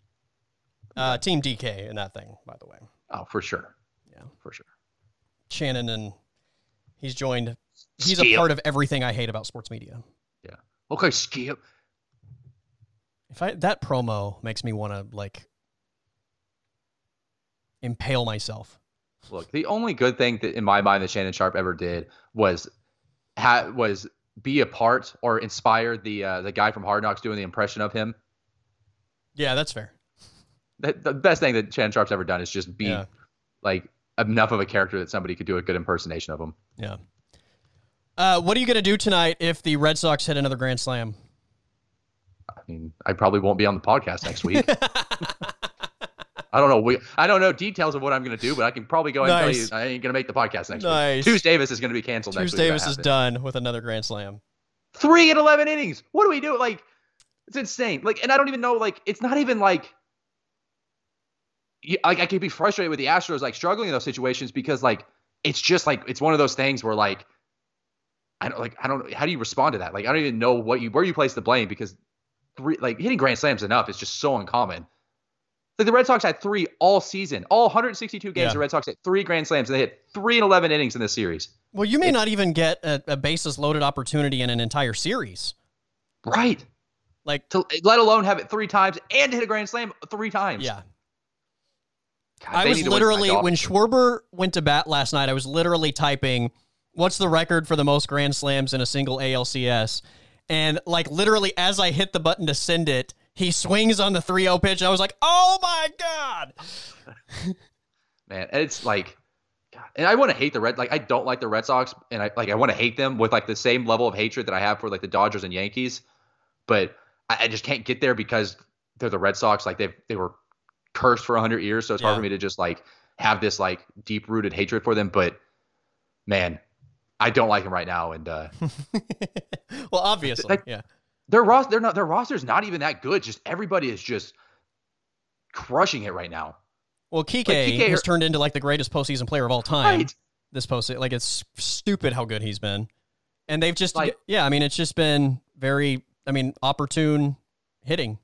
Uh, Team DK in that thing, by the way. Oh, for sure. Yeah, for sure. Shannon and he's joined he's Skip. a part of everything I hate about sports media. Yeah. Okay, Skip. If I that promo makes me want to like impale myself. Look, the only good thing that in my mind that Shannon Sharpe ever did was ha- was be a part or inspire the uh, the guy from Hard Knocks doing the impression of him. Yeah, that's fair. The, the best thing that Shannon Sharpe's ever done is just be yeah. like enough of a character that somebody could do a good impersonation of him. Yeah. Uh, what are you going to do tonight if the Red Sox hit another grand slam? I mean, I probably won't be on the podcast next week. I don't know. We I don't know details of what I'm going to do, but I can probably go and nice. tell you I ain't going to make the podcast next nice. week. Tuesday Davis is going to be canceled next week. Davis is done with another grand slam. Three and eleven innings. What do we do? Like, it's insane. Like, and I don't even know. Like, it's not even like. Like I could be frustrated with the Astros like struggling in those situations because like it's just like it's one of those things where like I don't like I don't how do you respond to that? Like I don't even know what you where you place the blame because three like hitting grand slams enough is just so uncommon. Like the Red Sox had three all season, all 162 games. Yeah. The Red Sox had three grand slams, and they hit three and 11 innings in this series. Well, you may not even get a, a bases loaded opportunity in an entire series. Right. Like, to, let alone have it three times and hit a grand slam three times. Yeah. God, I was literally when Schwarber went to bat last night. I was literally typing, "What's the record for the most grand slams in a single ALCS?" And like literally, as I hit the button to send it, he swings on the 3-0 pitch. and I was like, "Oh my god!" Man, it's like, God, and I want to hate the Red. Like, I don't like the Red Sox, and I like I want to hate them with like the same level of hatred that I have for like the Dodgers and Yankees, but I, I just can't get there because they're the Red Sox. Like they they were cursed for hundred years, so it's yeah. hard for me to just like have this like deep rooted hatred for them. But man, I don't like him right now, and uh, well, obviously, like, yeah their roster, they're not their roster's not even that good. Just everybody is just crushing it right now. Well, Kike, like, Kike has turned into like the greatest postseason player of all time. Right. This post, like it's stupid how good he's been, and they've just like, yeah. I mean, it's just been very, I mean, opportune hitting.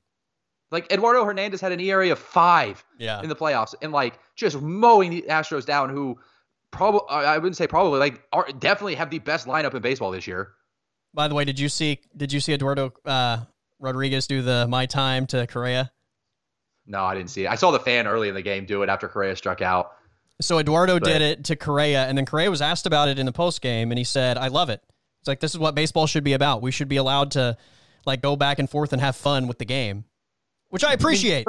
Like Eduardo Hernandez had an ERA of five yeah. in the playoffs, and like just mowing the Astros down, who probably I wouldn't say probably like are definitely have the best lineup in baseball this year. By the way, did you see did you see Eduardo uh, Rodriguez do the my time to Correa? No, I didn't see it. I saw the fan early in the game do it after Correa struck out. So Eduardo but, did it to Correa, and then Correa was asked about it in the post game, and he said, "I love it. It's like this is what baseball should be about. We should be allowed to like go back and forth and have fun with the game, which I appreciate."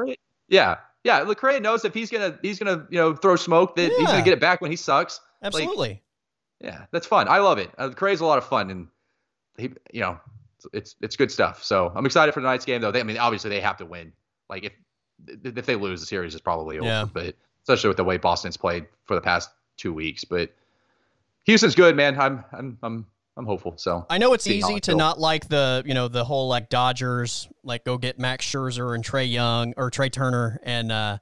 Yeah, yeah. Correa knows if he's gonna he's gonna you know throw smoke that yeah. he's gonna get it back when he sucks. Absolutely. Like, yeah, that's fun. I love it. Uh, Correa's a lot of fun, and he, you know, it's it's good stuff. So I'm excited for tonight's game, though. They, I mean, obviously they have to win. Like if if they lose, the series is probably over. Yeah. But especially with the way Boston's played for the past two weeks, but Houston's good, man. I'm I'm I'm I'm hopeful. So I know it's easy to not like the you know the whole like Dodgers like go get Max Scherzer and Trae Young or Trea Turner and uh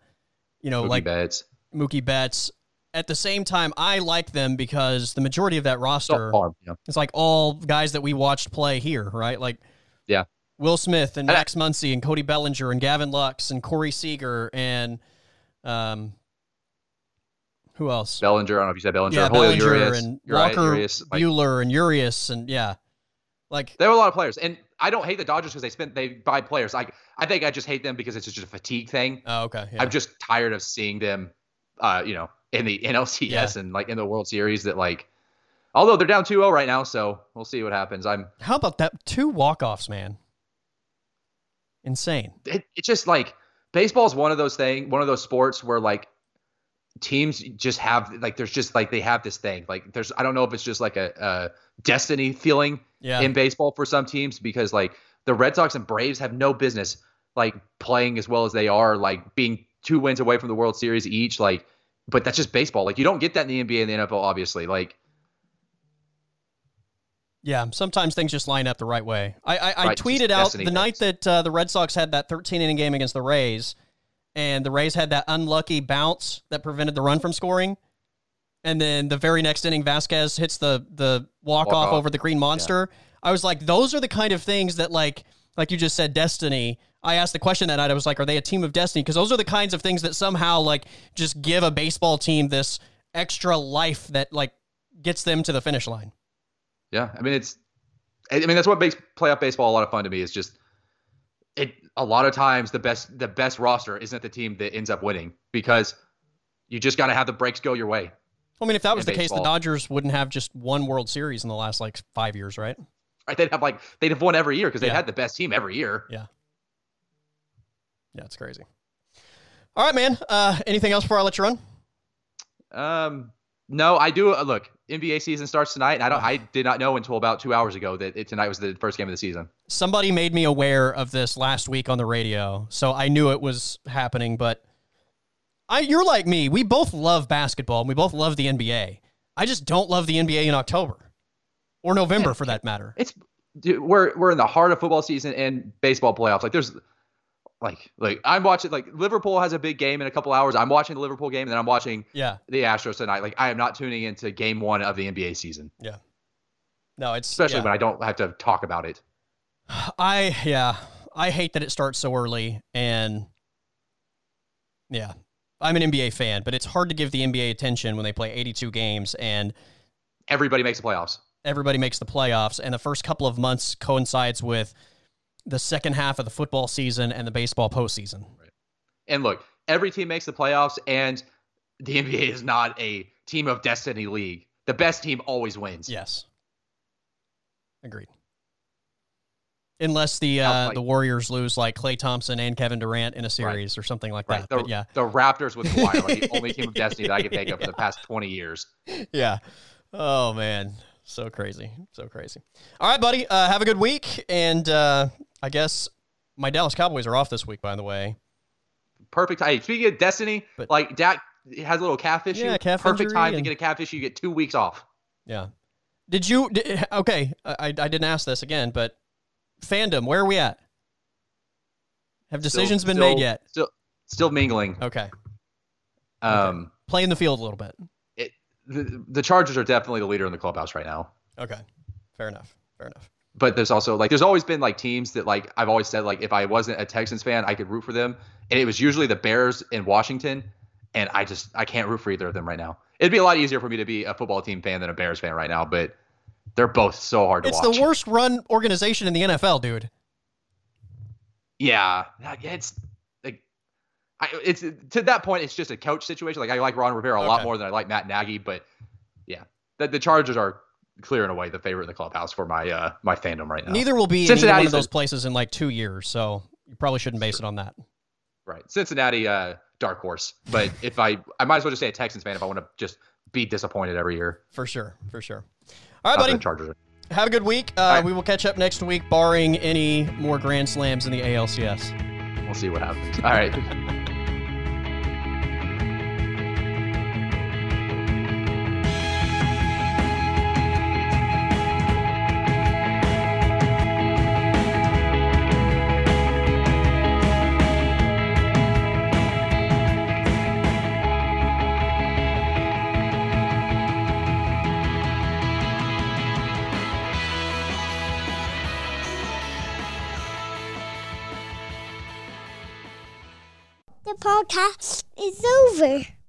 you know Mookie like Betts. Mookie Betts at the same time, I like them because the majority of that roster farm, yeah. is like all guys that we watched play here, right? Like, yeah, Will Smith and Max Muncy and Cody Bellinger and Gavin Lux and Corey Seager and um, who else? Bellinger. I don't know if you said Bellinger. Yeah, Julio Bellinger Urias, and Walker Urias, like, Buehler and Urias and yeah, like there were a lot of players. And I don't hate the Dodgers because they spent they buy players. Like I think I just hate them because it's just a fatigue thing. Oh, okay. Yeah. I'm just tired of seeing them, uh, you know, in the NLCS yeah. and like in the World Series that like although they're down 2-0 right now, so we'll see what happens. I'm How about that two walk-offs, man? Insane. It, it's just like baseball is one of those things, one of those sports where like teams just have like there's just like they have this thing. Like there's I don't know if it's just like a, a destiny feeling yeah. in baseball for some teams because like the Red Sox and Braves have no business like playing as well as they are, like being two wins away from the World Series each. Like but that's just baseball. Like you don't get that in the NBA and the NFL, obviously. Like yeah, sometimes things just line up the right way. I I, I tweeted out the night that uh, the Red Sox had that 13 inning game against the Rays, and the Rays had that unlucky bounce that prevented the run from scoring, and then the very next inning Vázquez hits the the walk, walk off, off, over the Green Monster. Yeah. I was like, those are the kind of things that like like you just said, destiny I asked the question that night. I was like, are they a team of destiny? Because those are the kinds of things that somehow like just give a baseball team this extra life that like gets them to the finish line. Yeah, I mean it's, I mean that's what makes playoff baseball a lot of fun to me. Is just it. A lot of times the best the best roster isn't the team that ends up winning because you just got to have the breaks go your way. I mean, if that was the baseball. case, the Dodgers wouldn't have just one World Series in the last like five years, right? Right. They'd have like they'd have won every year because they yeah. had the best team every year. Yeah. Yeah, it's crazy. All right, man. Uh, anything else before I let you run? Um, no, I do. Uh, look, NBA season starts tonight, and I don't. I did not know until about two hours ago that it, tonight was the first game of the season. Somebody made me aware of this last week on the radio, so I knew it was happening. But I, you're like me. We both love basketball, and we both love the NBA. I just don't love the NBA in October or November, yeah, for that matter. It's dude, we're we're in the heart of football season and baseball playoffs. Like there's like like I'm watching like Liverpool has a big game in a couple hours. I'm watching the Liverpool game and then I'm watching yeah the Astros tonight. Like I am not tuning into game one of the NBA season. Yeah. No, it's especially yeah. when I don't have to talk about it. I yeah. I hate that it starts so early and yeah. I'm an NBA fan, but it's hard to give the NBA attention when they play 82 games and everybody makes the playoffs. Everybody makes the playoffs and the first couple of months coincides with the second half of the football season and the baseball postseason. Right. And look, every team makes the playoffs, and the NBA is not a team of destiny league. The best team always wins. Yes. Agreed. Unless the uh, the Warriors lose like Klay Thompson and Kevin Durant in a series right. or something like right. that. The, but yeah, the Raptors with Kawhi are like the only team of destiny that I can think of for the past twenty years. Yeah. Oh man, so crazy, so crazy. All right, buddy. Uh, have a good week, and uh, I guess my Dallas Cowboys are off this week, by the way. Perfect. Hey, speaking of destiny, but, like Dak has a little calf issue. Yeah, calf Perfect time and, to get a calf issue. You get two weeks off. Yeah. Did you? Did, okay, I, I didn't ask this again, but fandom, where are we at? Have decisions still, been still, made yet? Still, still mingling. Okay. Um, okay. play in the field a little bit. It, the, the Chargers are definitely the leader in the clubhouse right now. Okay, fair enough. Fair enough but there's also like there's always been like teams that like I've always said like if I wasn't a Texans fan I could root for them and it was usually the Bears in Washington and I just I can't root for either of them right now. It'd be a lot easier for me to be a football team fan than a Bears fan right now, but they're both so hard to it's watch. It's the worst run organization in the NFL, dude. Yeah, it's like I, it's to that point it's just a coach situation. Like I like Ron Rivera a okay. lot more than I like Matt Nagy, but yeah, the, the Chargers are clearing away the favorite in the clubhouse for my uh my fandom right now. Neither will be in one of those places in like two years, so you probably shouldn't base it on that. Right, Cincinnati, uh, dark horse. But if I, I might as well just say a Texans fan if I want to just be disappointed every year. For sure, for sure. All right, buddy. Chargers. Have a good week. Uh, right. We will catch up next week, barring any more grand slams in the ALCS. We'll see what happens. All right. podcast is over.